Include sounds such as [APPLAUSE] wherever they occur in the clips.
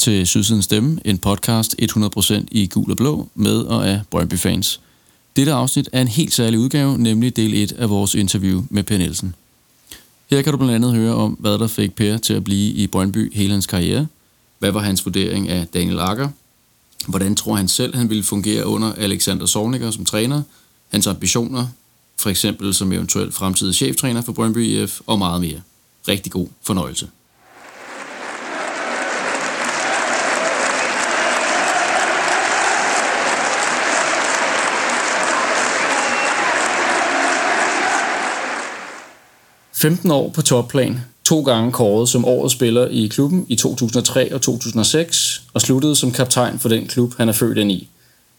til Sydsidens Stemme, en podcast 100% i gul og blå med og af Brøndby fans. Dette afsnit er en helt særlig udgave, nemlig del 1 af vores interview med Per Nielsen. Her kan du blandt andet høre om, hvad der fik Per til at blive i Brøndby hele hans karriere, hvad var hans vurdering af Daniel Akker, hvordan tror han selv, han ville fungere under Alexander Zorniger som træner, hans ambitioner, for eksempel som eventuelt fremtidig cheftræner for Brøndby IF, og meget mere. Rigtig god fornøjelse. 15 år på topplan, to gange kåret som årets spiller i klubben i 2003 og 2006, og sluttede som kaptajn for den klub, han er født ind i.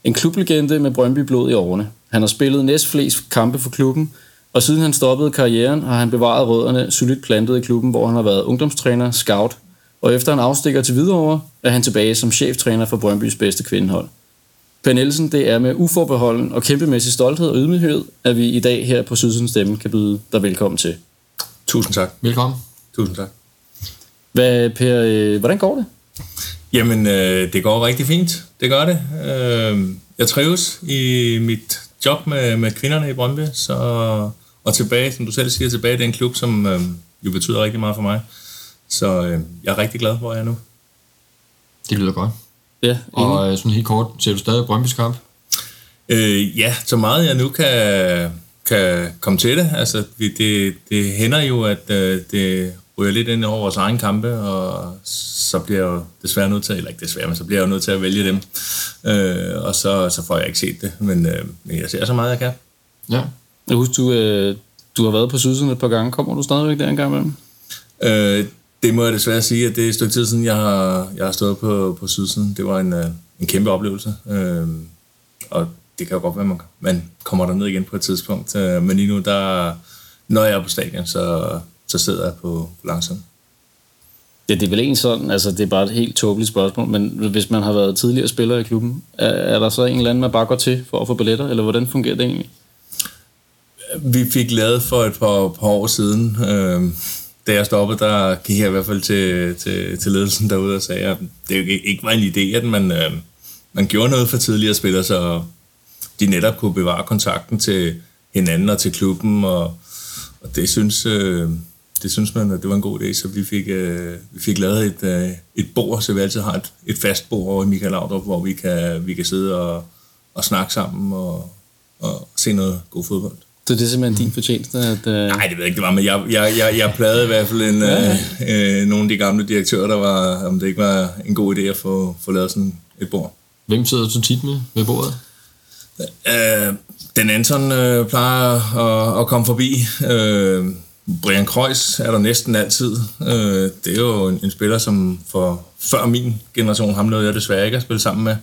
En klublegende med Brøndby blod i årene. Han har spillet næstflest kampe for klubben, og siden han stoppede karrieren, har han bevaret rødderne solidt plantet i klubben, hvor han har været ungdomstræner, scout, og efter en afstikker til Hvidovre, er han tilbage som cheftræner for Brøndbys bedste kvindehold. Per Nielsen, det er med uforbeholden og kæmpemæssig stolthed og ydmyghed, at vi i dag her på Sydsens Stemme kan byde dig velkommen til. Tusind tak. Velkommen. Tusind tak. Hvad, per, øh, hvordan går det? Jamen, øh, det går rigtig fint. Det gør det. Øh, jeg trives i mit job med, med kvinderne i Brøndby, så, og tilbage, som du selv siger, tilbage det er en klub, som øh, jo betyder rigtig meget for mig. Så øh, jeg er rigtig glad, hvor jeg er nu. Det lyder godt. Ja, Og øh, sådan helt kort, ser du stadig Brøndby's kamp? Øh, ja, så meget jeg nu kan, kan komme til det. Altså, vi- det, det hænder jo, at øh, det ryger lidt ind over vores egen kampe, og så bliver jeg jo desværre nødt til, eller ikke desværre, men så bliver jeg jo nødt til at vælge dem. Øh, og så, så får jeg ikke set det, men, øh, men jeg ser så meget, jeg kan. Ja. Jeg husker, du, øh, du har været på Sydsiden et par gange. Kommer du stadigvæk der en gang imellem? Øh, det må jeg desværre sige, at det er et stykke tid siden, jeg har, jeg har stået på, på sydsiden. Det var en, øh, en kæmpe oplevelse. Øh, og det kan jo godt være, man, man kommer der ned igen på et tidspunkt. Øh, men lige nu, der, når jeg er på stadion, så, så sidder jeg på, langsiden. Ja, det er vel egentlig sådan, altså det er bare et helt tåbeligt spørgsmål, men hvis man har været tidligere spiller i klubben, er, er der så en eller anden, man bare går til for at få billetter, eller hvordan fungerer det egentlig? Vi fik lavet for et par, par år siden, øh, da jeg stoppede, der gik jeg i hvert fald til, til, til ledelsen derude og sagde, at det ikke var en idé, at man, øh, man gjorde noget for tidligere spillere, så de netop kunne bevare kontakten til hinanden og til klubben, og, og det synes... Øh, det synes man, at det var en god idé, så vi fik, øh, vi fik lavet et, øh, et bord, så vi altid har et, et fast bord over i Michael Laudrup, hvor vi kan, vi kan sidde og, og snakke sammen og, og se noget god fodbold. Så det er simpelthen din fortjeneste, at... Øh, Nej, det ved jeg ikke, det var, men jeg, jeg, jeg, jeg plagede i hvert fald en, øh, øh, nogle af de gamle direktører, der var, om det ikke var en god idé at få, få lavet sådan et bord. Hvem sidder du så tit med ved bordet? Øh, den Anton øh, plejer at, at komme forbi. Øh, Brian Kreuz er der næsten altid. Øh, det er jo en, en spiller, som for før min generation, ham nåede jeg desværre ikke at spille sammen med.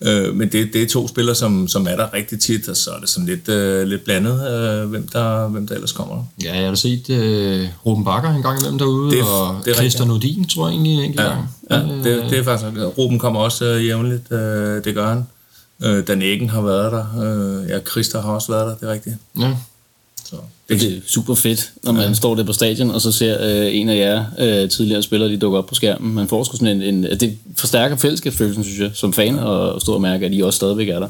Øh, men det, det er to spillere, som, som er der rigtig tit, og så er det sådan lidt, øh, lidt blandet, øh, hvem, der, hvem der ellers kommer. Ja, jeg har set uh, Ruben Bakker en gang imellem derude, Det og det er Christian Nordin, tror jeg egentlig, en enkelt Ja, gang. ja det, det er faktisk... Ruben kommer også øh, jævnligt, øh, det gør han. Øh, Dan Egen har været der. Øh, ja, Christa har også været der, det er rigtigt. Ja. Så, Det det, er super fedt, når man ja. står der på stadion, og så ser øh, en af jer øh, tidligere spillere, de dukker op på skærmen. Man får sådan en, en... Det forstærker fællesskabsfølelsen, synes jeg, som fan, og stå og mærke, at I også stadigvæk er der.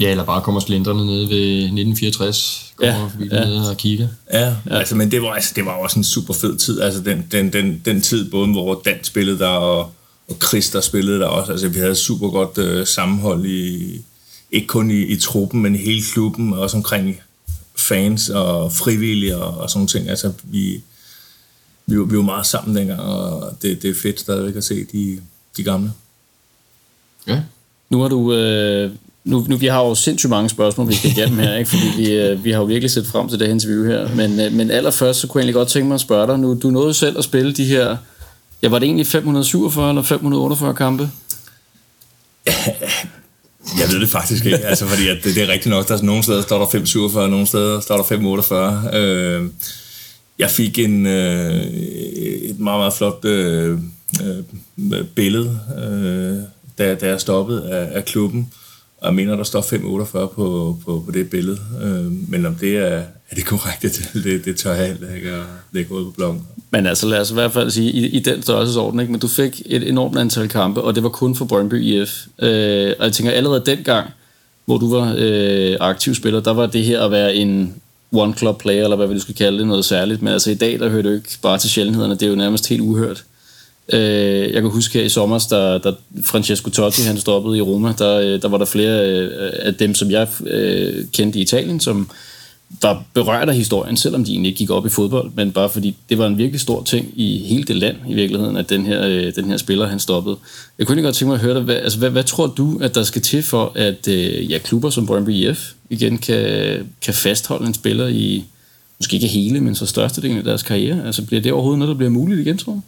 ja, eller bare kommer slindrende nede ved 1964, kommer Ja, forbi ja. ja. nede og kigger. ja, ja, altså, men det var, altså, det var også en super fed tid. Altså, den, den, den, den tid, både hvor Dan spillede der, og, og Christa spillede der også. Altså, vi havde et super godt øh, sammenhold i, ikke kun i, i truppen, men i hele klubben, og også omkring fans og frivillige og, og sådan nogle ting. Altså, vi, vi, var- vi var meget sammen dengang, og det, det er fedt stadigvæk at se de, de gamle. Ja. Nu har du... Øh, nu, nu, vi har jo sindssygt mange spørgsmål, vi skal igennem her, ikke? fordi vi, øh, vi har jo virkelig set frem til det her interview her. Men, øh, men allerførst, så kunne jeg egentlig godt tænke mig at spørge dig. Nu, du nåede selv at spille de her... Ja, var det egentlig 547 eller 548 kampe? [LAUGHS] Jeg ved det faktisk ikke, altså, fordi at det, det er rigtigt nok. Der er nogle steder står der 547, nogle steder står der 548. Øh, jeg fik en, øh, et meget, meget flot øh, øh, billede, øh, da, da jeg stoppede af, af klubben. Og jeg mener, der står 548 på, på, på det billede. Øh, men om det er, er det korrekt, [LAUGHS] det, det, det tør jeg heller ikke at lægge ud på bloggen. Men altså lad os i hvert fald sige, i, i den størrelsesorden, ikke? men du fik et enormt antal kampe, og det var kun for Brøndby IF. Øh, og jeg tænker allerede dengang, hvor du var øh, aktiv spiller, der var det her at være en one club player, eller hvad vi skal kalde det, noget særligt. Men altså i dag, der hører du ikke bare til sjældenhederne, det er jo nærmest helt uhørt. Øh, jeg kan huske her i sommer, da, da Francesco Totti han stoppede i Roma, der, øh, der var der flere øh, af dem, som jeg øh, kendte i Italien, som var berørt af historien, selvom de egentlig ikke gik op i fodbold, men bare fordi det var en virkelig stor ting i hele det land i virkeligheden, at den her, øh, den her spiller han stoppede. Jeg kunne ikke godt tænke mig at høre dig, hvad, altså, hvad, hvad tror du, at der skal til for, at øh, ja, klubber som Brøndby IF igen kan, kan fastholde en spiller i, måske ikke hele, men så største del af deres karriere? Altså bliver det overhovedet noget, der bliver muligt igen, tror du?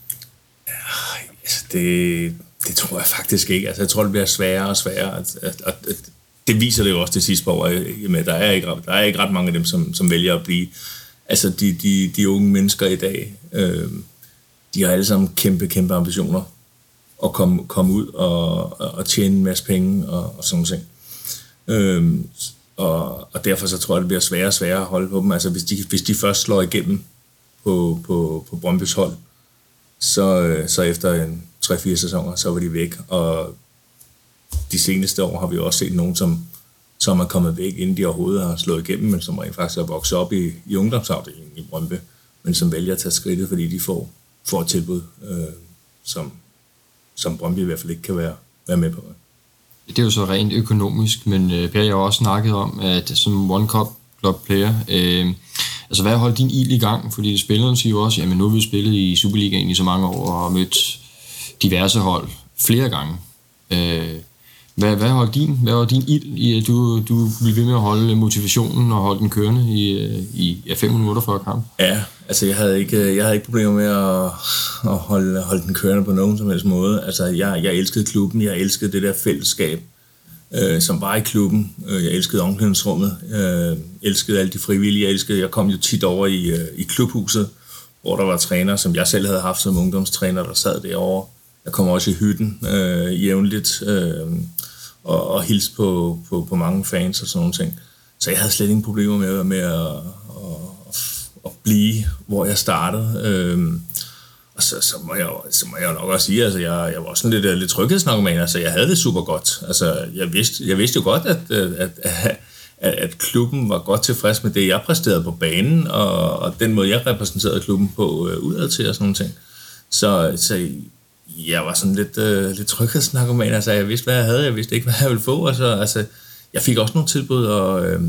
Altså, det, det tror jeg faktisk ikke. Altså, jeg tror, det bliver sværere og sværere. At, at, at, at det viser det jo også det sidste år, med, der, er ikke, der er ikke ret mange af dem, som, som vælger at blive. Altså, de, de, de unge mennesker i dag, øh, de har alle sammen kæmpe, kæmpe ambitioner at komme, komme ud og, og tjene en masse penge og, og sådan noget. Øh, og, og derfor så tror jeg, det bliver sværere og sværere at holde på dem. Altså, hvis de, hvis de først slår igennem på, på, på Brøndby's hold, øh, så øh, så efter en 3-4 sæsoner, så var de væk. Og de seneste år har vi også set nogen, som, som er kommet væk, inden de overhovedet har slået igennem, men som rent faktisk er vokset op i, i ungdomsafdelingen i Brøndby, men som vælger at tage skridtet, fordi de får, får et tilbud, øh, som, som Brøndby i hvert fald ikke kan være, være med på. Det er jo så rent økonomisk, men øh, Per, jeg har også snakket om, at som One Cup Club player, øh, altså hvad holdt din ild i gang? Fordi spillerne siger jo også, jamen nu har vi spillet i Superligaen i så mange år og mødt diverse hold flere gange. Øh, hvad, hvad, holdt din, hvad var din ild i, at du, du blev ved med at holde motivationen og holde den kørende i, øh, i ja, 548 kamp? Ja, altså jeg havde ikke, jeg havde ikke problemer med at, at holde, holde den kørende på nogen som helst måde. Altså jeg, jeg elskede klubben, jeg elskede det der fællesskab, øh, som var i klubben. Øh, jeg elskede omklædningsrummet, jeg elskede alle de frivillige, jeg elskede, jeg kom jo tit over i, øh, i klubhuset, hvor der var træner, som jeg selv havde haft som ungdomstræner, der sad derovre. Jeg kom også i hytten øh, jævnligt. Øh, og, og hilste på, på, på mange fans og sådan nogle ting. Så jeg havde slet ingen problemer med, med at, at, at blive, hvor jeg startede. Øh, og så, så, må jeg, så må jeg nok også sige, altså jeg, jeg var sådan lidt, øh, lidt tryghedsnarkoman, altså jeg havde det super godt. Altså jeg vidste, jeg vidste jo godt, at, øh, at, at, [LAUGHS] at, at klubben var godt tilfreds med det, jeg præsterede på banen, og, og den måde, jeg repræsenterede klubben på øh, udad til og sådan nogle ting. Så, så jeg var sådan lidt, øh, lidt tryghedsnarkoman, altså jeg vidste, hvad jeg havde, jeg vidste ikke, [LAUGHS] hvad jeg ville få, og så, altså, jeg fik også nogle tilbud, og, øh,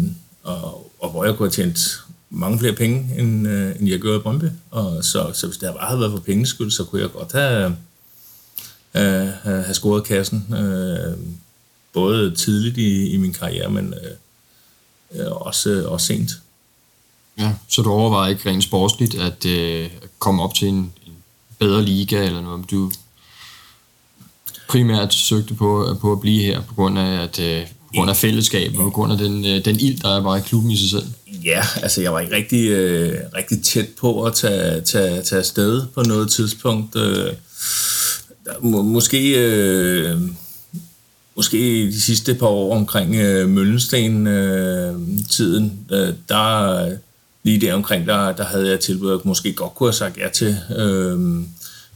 og, og hvor jeg kunne have tjent mange flere penge, end, øh, end jeg gjorde i Brøndby, og så, så hvis det bare havde været for penges skyld, så kunne jeg godt have, øh, have scoret kassen, øh, både tidligt i, i min karriere, men øh, øh, også, også sent. Ja, så du overvejer ikke rent sportsligt at øh, komme op til en, en bedre liga eller noget, du primært søgte på, på at blive her, på grund af, at, øh, grund af fællesskabet, på grund af den, øh, den ild, der var i klubben i sig selv? Ja, altså jeg var ikke rigtig, øh, rigtig tæt på at tage, tage, tage afsted på noget tidspunkt. Øh, må, måske, øh, måske de sidste par år omkring øh, Møllensten-tiden, øh, der lige der omkring, der, der havde jeg tilbud, at jeg måske godt kunne have sagt ja til. Øh,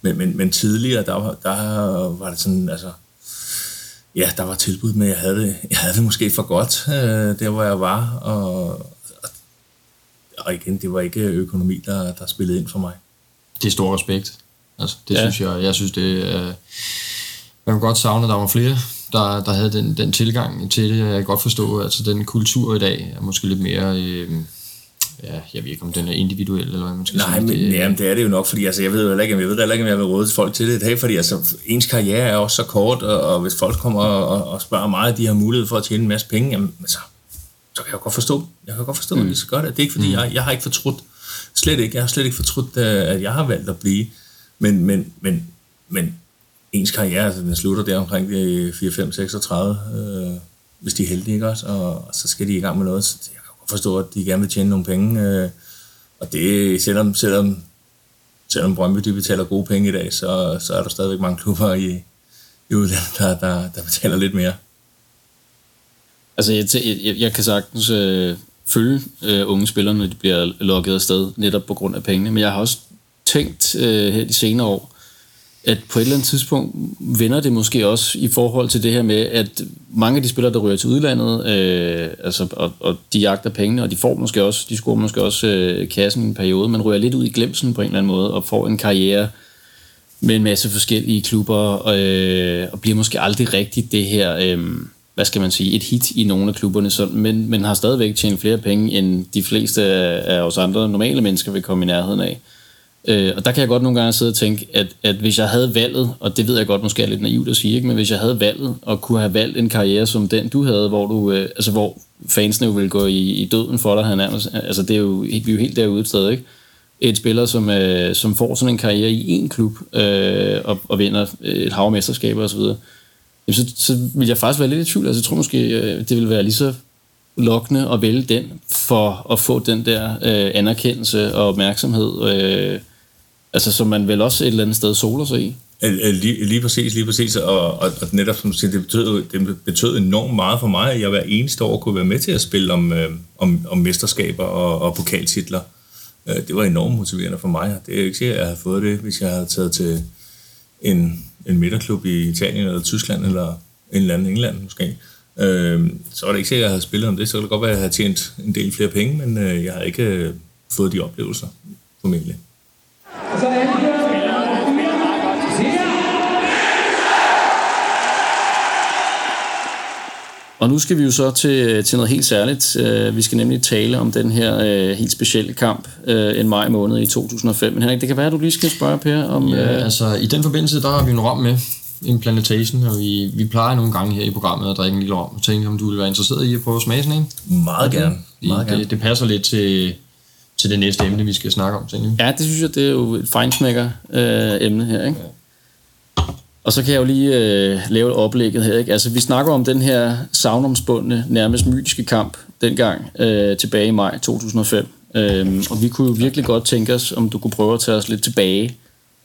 men, men, men tidligere, der, var, der var det sådan, altså, ja, der var tilbud, men jeg havde det, jeg havde det måske for godt, øh, der hvor jeg var, og, og igen, det var ikke økonomi, der, der spillede ind for mig. Det er stor respekt. Altså, det ja. synes jeg, jeg synes det øh, man kan godt savne, at der var flere, der, der havde den, den tilgang til det. Jeg kan godt forstå, altså, den kultur i dag er måske lidt mere... Øh, ja, jeg ved ikke, om den er individuel, eller hvad man skal Nej, sige. Men, det, jamen, det er det jo nok, fordi altså, jeg ved jo ikke, jeg ved heller ikke, om jeg vil råde folk til det i dag, fordi altså, ens karriere er også så kort, og, og hvis folk kommer og, og spørger mig, at de har mulighed for at tjene en masse penge, jamen, så, så kan jeg godt forstå, jeg kan godt forstå, mm. at det så godt. Det er ikke, fordi mm. jeg, jeg har ikke fortrudt, slet ikke, jeg har slet ikke fortrudt, øh, at jeg har valgt at blive, men, men, men, men ens karriere, altså, den slutter der omkring 4, 5, 36, øh, hvis de er heldige, ikke også? Og, og så skal de i gang med noget, så forstå, at de gerne vil tjene nogle penge. Øh, og det, selvom, selvom, selvom Brøndby de betaler gode penge i dag, så, så er der stadigvæk mange klubber i, i udlandet, der, der, der betaler lidt mere. Altså, jeg, jeg, jeg kan sagtens øh, følge øh, unge spillere, når de bliver lukket afsted, netop på grund af pengene. Men jeg har også tænkt øh, her de senere år, at på et eller andet tidspunkt vender det måske også i forhold til det her med, at mange af de spillere, der ryger til udlandet, øh, altså, og, og de jagter pengene, og de får måske også, de scorer måske også øh, kassen i en periode, man ryger lidt ud i glemsen på en eller anden måde, og får en karriere med en masse forskellige klubber, øh, og bliver måske aldrig rigtigt det her, øh, hvad skal man sige, et hit i nogle af klubberne, så, men, men har stadigvæk tjent flere penge, end de fleste af, af os andre normale mennesker vil komme i nærheden af. Øh, Øh, og der kan jeg godt nogle gange sidde og tænke, at, at hvis jeg havde valget, og det ved jeg godt måske er lidt naivt at sige, ikke? men hvis jeg havde valget og kunne have valgt en karriere som den, du havde, hvor, du, øh, altså, hvor fansene jo ville gå i, i døden for dig, havde nærmest, altså det er jo, vi er jo helt derude et sted, ikke? Et spiller, som, øh, som får sådan en karriere i én klub, øh, og, og vinder øh, et hav mesterskaber osv., så, så vil jeg faktisk være lidt i tvivl. Altså, jeg tror måske, øh, det ville være lige så lokkende at vælge den, for at få den der øh, anerkendelse og opmærksomhed, øh, Altså, som man vel også et eller andet sted soler sig i. Øh, øh, lige, lige præcis, lige præcis. Og, og, og netop som du siger, det betød, det betød enormt meget for mig, at jeg hver eneste år kunne være med til at spille om, øh, om, om mesterskaber og, og pokaltitler. Øh, det var enormt motiverende for mig. Det er ikke sikkert, at jeg havde fået det, hvis jeg havde taget til en, en midterklub i Italien eller Tyskland eller en eller anden England måske. Øh, så var det ikke sikkert, at jeg havde spillet om det. Så kunne det godt være, at jeg havde tjent en del flere penge, men øh, jeg har ikke øh, fået de oplevelser formentlig. Så er Og nu skal vi jo så til, til noget helt særligt. Øh, vi skal nemlig tale om den her øh, helt specielle kamp øh, en maj måned i 2005. Men Henrik, det kan være, at du lige skal spørge Per om... Ja, altså i den forbindelse, der har vi en rom med, Implantation, og vi, vi plejer nogle gange her i programmet at drikke en lille rom. Jeg tænkte, om du ville være interesseret i at prøve at smage sådan en? Meget gerne. Meget det, gerne. Det, det passer lidt til, til det næste emne, vi skal snakke om. Tænker Ja, det synes jeg, det er jo et fejnsmækker øh, emne her, ikke? Ja. Og så kan jeg jo lige øh, lave oplægget her. Ikke? Altså, vi snakker om den her savnomsbundne, nærmest mytiske kamp dengang øh, tilbage i maj 2005. Øhm, og vi kunne jo virkelig godt tænke os, om du kunne prøve at tage os lidt tilbage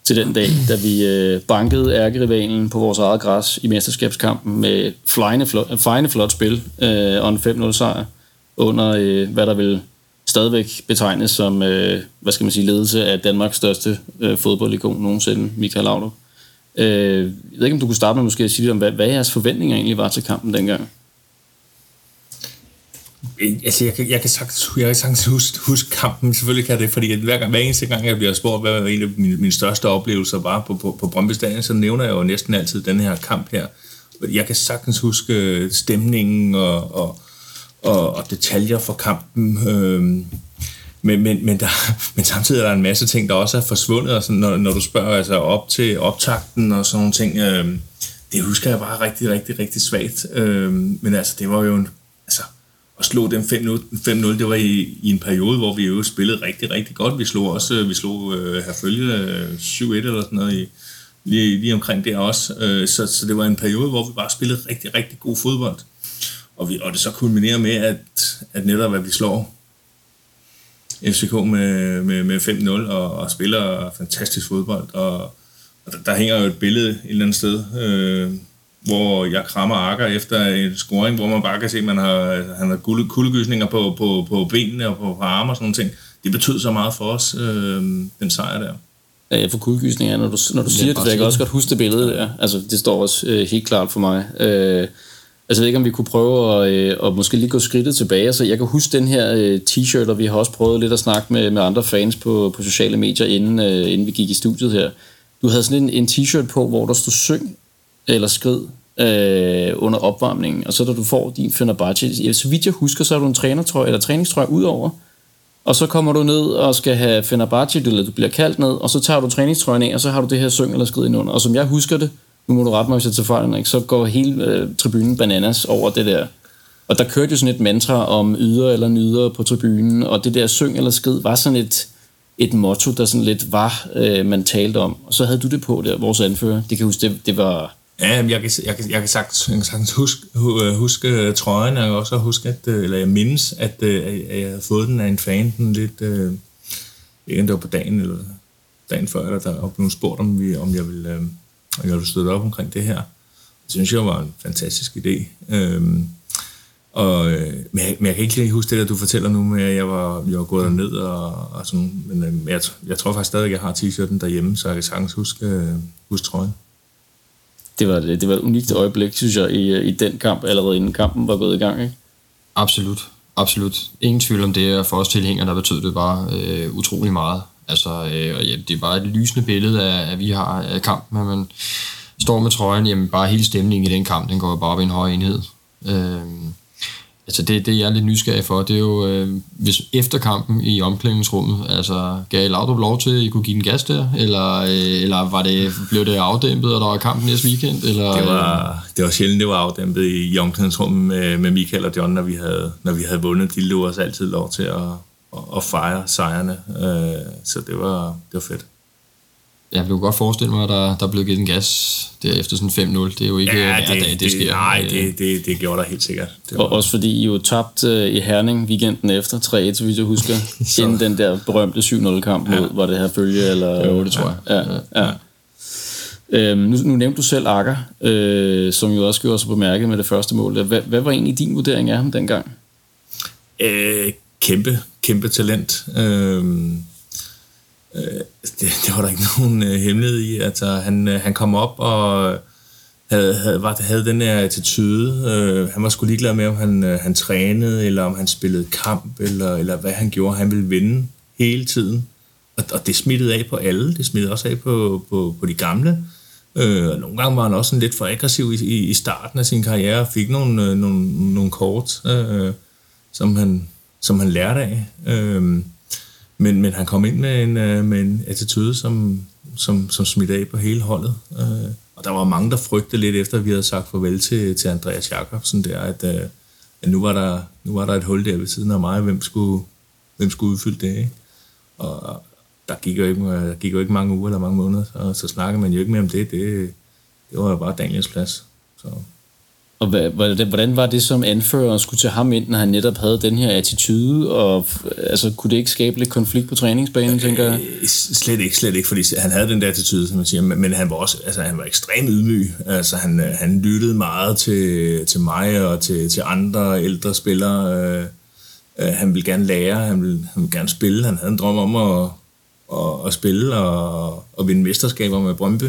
til den dag, da vi øh, bankede ærkerivalen på vores eget græs i mesterskabskampen med flyende flot, flyende flot spil øh, og en 5-0 sejr under, øh, hvad der vil stadigvæk betegnes som, øh, hvad skal man sige, ledelse af Danmarks største øh, fodboldikon nogensinde, Michael Laudrup. Øh, jeg ved ikke, om du kunne starte med måske at sige lidt om, hvad, hvad jeres forventninger egentlig var til kampen dengang? Altså, jeg kan, jeg kan sagtens, jeg kan sagtens huske, huske kampen, selvfølgelig kan det, fordi hver, gang, hver eneste gang, jeg bliver spurgt, hvad en af mine, mine største oplevelser var på, på, på Brøndby Stadion, så nævner jeg jo næsten altid den her kamp her. Jeg kan sagtens huske øh, stemningen og, og, og, og detaljer for kampen. Øh, men, men, men, der, [LAUGHS] men samtidig er der en masse ting, der også er forsvundet, og sådan, når, når du spørger altså op til optakten og sådan nogle ting, øh, det husker jeg bare rigtig, rigtig, rigtig svagt. Øh, men altså, det var jo en, og slå dem 5-0, det var i, i en periode, hvor vi jo spillede rigtig, rigtig godt. Vi slog også, øh, vi slog øh, herfølge øh, 7-1 eller sådan noget i, lige, lige omkring der også. Øh, så, så det var en periode, hvor vi bare spillede rigtig, rigtig god fodbold. Og, vi, og det så kulminerer med, at, at netop at vi slår FCK med, med, med 5-0 og, og spiller fantastisk fodbold. Og, og der, der hænger jo et billede et eller andet sted, øh, hvor jeg krammer Akker efter en scoring, hvor man bare kan se, at man har, han har kuldegysninger på, på, på benene og på, på arme og sådan nogle ting. Det betød så meget for os, øh, den sejr der. Ja, jeg får kuldegysninger, når du, når du siger det, jeg kan også godt huske det billede der. Altså, det står også øh, helt klart for mig. Øh, Altså, jeg ved ikke, om vi kunne prøve at, øh, at måske lige gå skridtet tilbage. Altså, jeg kan huske den her øh, t-shirt, og vi har også prøvet lidt at snakke med, med andre fans på, på sociale medier, inden, øh, inden vi gik i studiet her. Du havde sådan en, en t-shirt på, hvor der stod syng eller skrid øh, under opvarmningen, og så da du får din Fenerbahce, så vidt jeg husker, så har du en trænertrøje eller træningstrøje udover, og så kommer du ned og skal have Fenerbahce, eller du bliver kaldt ned, og så tager du træningstrøjen af, og så har du det her syng eller skrid under. Og som jeg husker det, nu må du rette mig, hvis jeg tager fejl, ikke? så går hele øh, tribunen bananas over det der. Og der kørte jo sådan et mantra om yder eller nyder på tribunen, og det der syng eller skrid var sådan et, et motto, der sådan lidt var, øh, man talte om. Og så havde du det på der, vores anfører. Det kan huske, det, det var... Ja, jeg kan, jeg kan, jeg kan sagtens, jeg kan sagtens øh, huske, huske trøjen, og jeg kan også huske, at, øh, eller jeg mindes, at, at jeg havde fået den af en fan, den lidt, øh, ikke det var på dagen, eller dagen før, eller der blev spurgt, om, vi, om jeg ville, øh, og jeg ville støtte op omkring det her. Det synes jeg var en fantastisk idé. Øhm, øh, Og, men, jeg, men jeg kan ikke lige huske det, der du fortæller nu med, at jeg var, jeg var gået ned og, og sådan. Men øh, jeg, jeg tror faktisk stadig, at jeg har t-shirten derhjemme, så jeg kan sagtens huske, øh, huske trøjen. Det var, det var et unikt øjeblik, synes jeg, i, i den kamp, allerede inden kampen var gået i gang. Ikke? Absolut. Absolut. Ingen tvivl om det, og for os tilhængere, der betød det bare øh, utrolig meget. Altså, øh, ja, det er bare et lysende billede af, at vi har af kampen, at man står med trøjen, jamen bare hele stemningen i den kamp, den går bare op i en høj enhed. Øh, altså det, det jeg er lidt nysgerrig for, det er jo, øh, hvis efter kampen i omklædningsrummet, altså gav Laudrup lov til, at I kunne give den gas der, eller, øh, eller var det, blev det afdæmpet, og der var kampen næste weekend? Eller, det, var, det var sjældent, det var afdæmpet i, i omklædningsrummet med, med Michael og John, når vi havde, når vi havde vundet. De lå os altid lov til at, at, at fejre sejrene, øh, så det var, det var fedt jeg kan godt forestille mig, at der, der blev givet en gas der efter sådan 5-0. Det er jo ikke ja, det, dag, det, det sker. Nej, det, det, det gjorde der helt sikkert. Det var... Og også fordi I jo tabt uh, i Herning weekenden efter 3-1, så vidt jeg husker, [LAUGHS] inden den der berømte 7-0-kamp mod, ja. var det her følge? Eller, jo, det tror jeg. Ja, ja. ja. Øhm, nu, nu nævnte du selv Akker, øh, som jo også gjorde sig bemærket med det første mål. Hvad, hvad var egentlig din vurdering af ham dengang? Øh, kæmpe, kæmpe talent. Øh, øh, det, det var der ikke nogen øh, hemmelighed i. Altså, han, øh, han kom op og havde, havde, var, havde den her attitude. Øh, han var sgu ligeglad med, om han, øh, han trænede, eller om han spillede kamp, eller, eller hvad han gjorde. Han ville vinde hele tiden. Og, og det smittede af på alle. Det smittede også af på, på, på de gamle. Øh, og nogle gange var han også sådan lidt for aggressiv i, i, i starten af sin karriere, og fik nogle, øh, nogle, nogle kort, øh, som, han, som han lærte af. Øh, men, men han kom ind med en, øh, med en attitude, som, som, som smittede af på hele holdet. Øh, og der var mange, der frygtede lidt efter, at vi havde sagt farvel til, til Andreas Jacobsen der, at, øh, at nu, var der, nu var der et hul der ved siden af mig, hvem skulle, hvem skulle udfylde det, ikke? Og der gik, jo ikke, øh, der gik jo ikke mange uger eller mange måneder, og så snakkede man jo ikke mere om det. Det, det var jo bare Daniels plads. Så og hvordan var det som anfører at skulle til ham ind, når han netop havde den her attitude? Og, altså, kunne det ikke skabe lidt konflikt på træningsbanen, tænker jeg? Øh, slet ikke, slet ikke, fordi han havde den der attitude, som man siger, men han var også altså, han var ekstremt ydmyg. Altså, han, han lyttede meget til, til mig og til, til andre ældre spillere. Øh, øh, han ville gerne lære, han ville, han ville gerne spille. Han havde en drøm om at, at, at spille og, og vinde mesterskaber med Brøndby.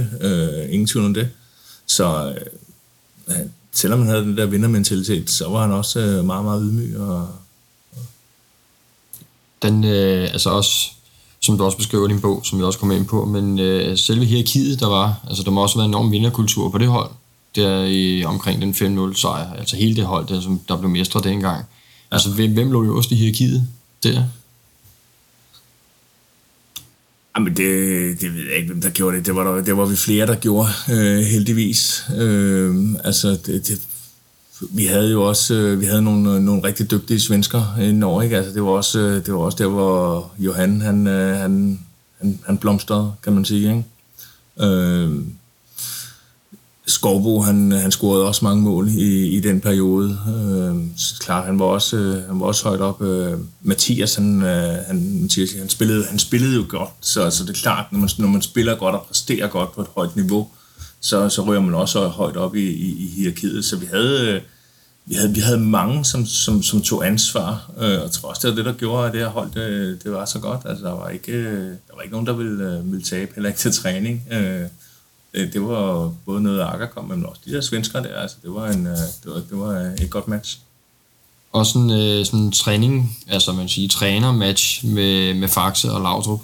ingen tvivl om det. Så selvom han havde den der vindermentalitet, så var han også øh, meget, meget ydmyg. Og, og den, øh, altså også, som du også beskriver i din bog, som jeg også kommer ind på, men øh, selve hierarkiet, der var, altså der må også være en enorm vinderkultur på det hold, der i, omkring den 5-0 sejr, altså hele det hold, der, som der blev mestre dengang. Ja. Altså hvem, hvem lå også i hierarkiet der? Ah, Jamen, det, det ved jeg ikke, hvem der gjorde det. Det var, der, det var vi flere, der gjorde, øh, heldigvis. Øh, altså, det, det, vi havde jo også øh, vi havde nogle, øh, nogle rigtig dygtige svensker i Norge, ikke? Altså, det var også, øh, det var også der, hvor Johan, han, øh, han, han, han blomstrede, kan man sige, ikke? Øh, Skorbo, han, han scorede også mange mål i, i den periode. Øh, klart, han var også, øh, han var også højt op. Øh, Mathias, han, øh, han, Mathias, han, spillede, han spillede jo godt, så, så det er klart, når man, når man spiller godt og præsterer godt på et højt niveau, så, så rører man også højt op i, i, i hierarkiet. Så vi havde, øh, vi havde, vi havde mange, som, som, som tog ansvar, øh, og trods det var det, der gjorde, at det her hold, det, det var så godt. Altså, der var ikke, øh, der var ikke nogen, der ville, øh, ville tabe, heller ikke til træning. Øh, det, det var både noget, Akker kom med, men også de der svenskere der, altså det var, en, øh, det var, det var et godt match. Og sådan, øh, sådan en træning, altså man siger træner-match med, med Faxe og Laudrup.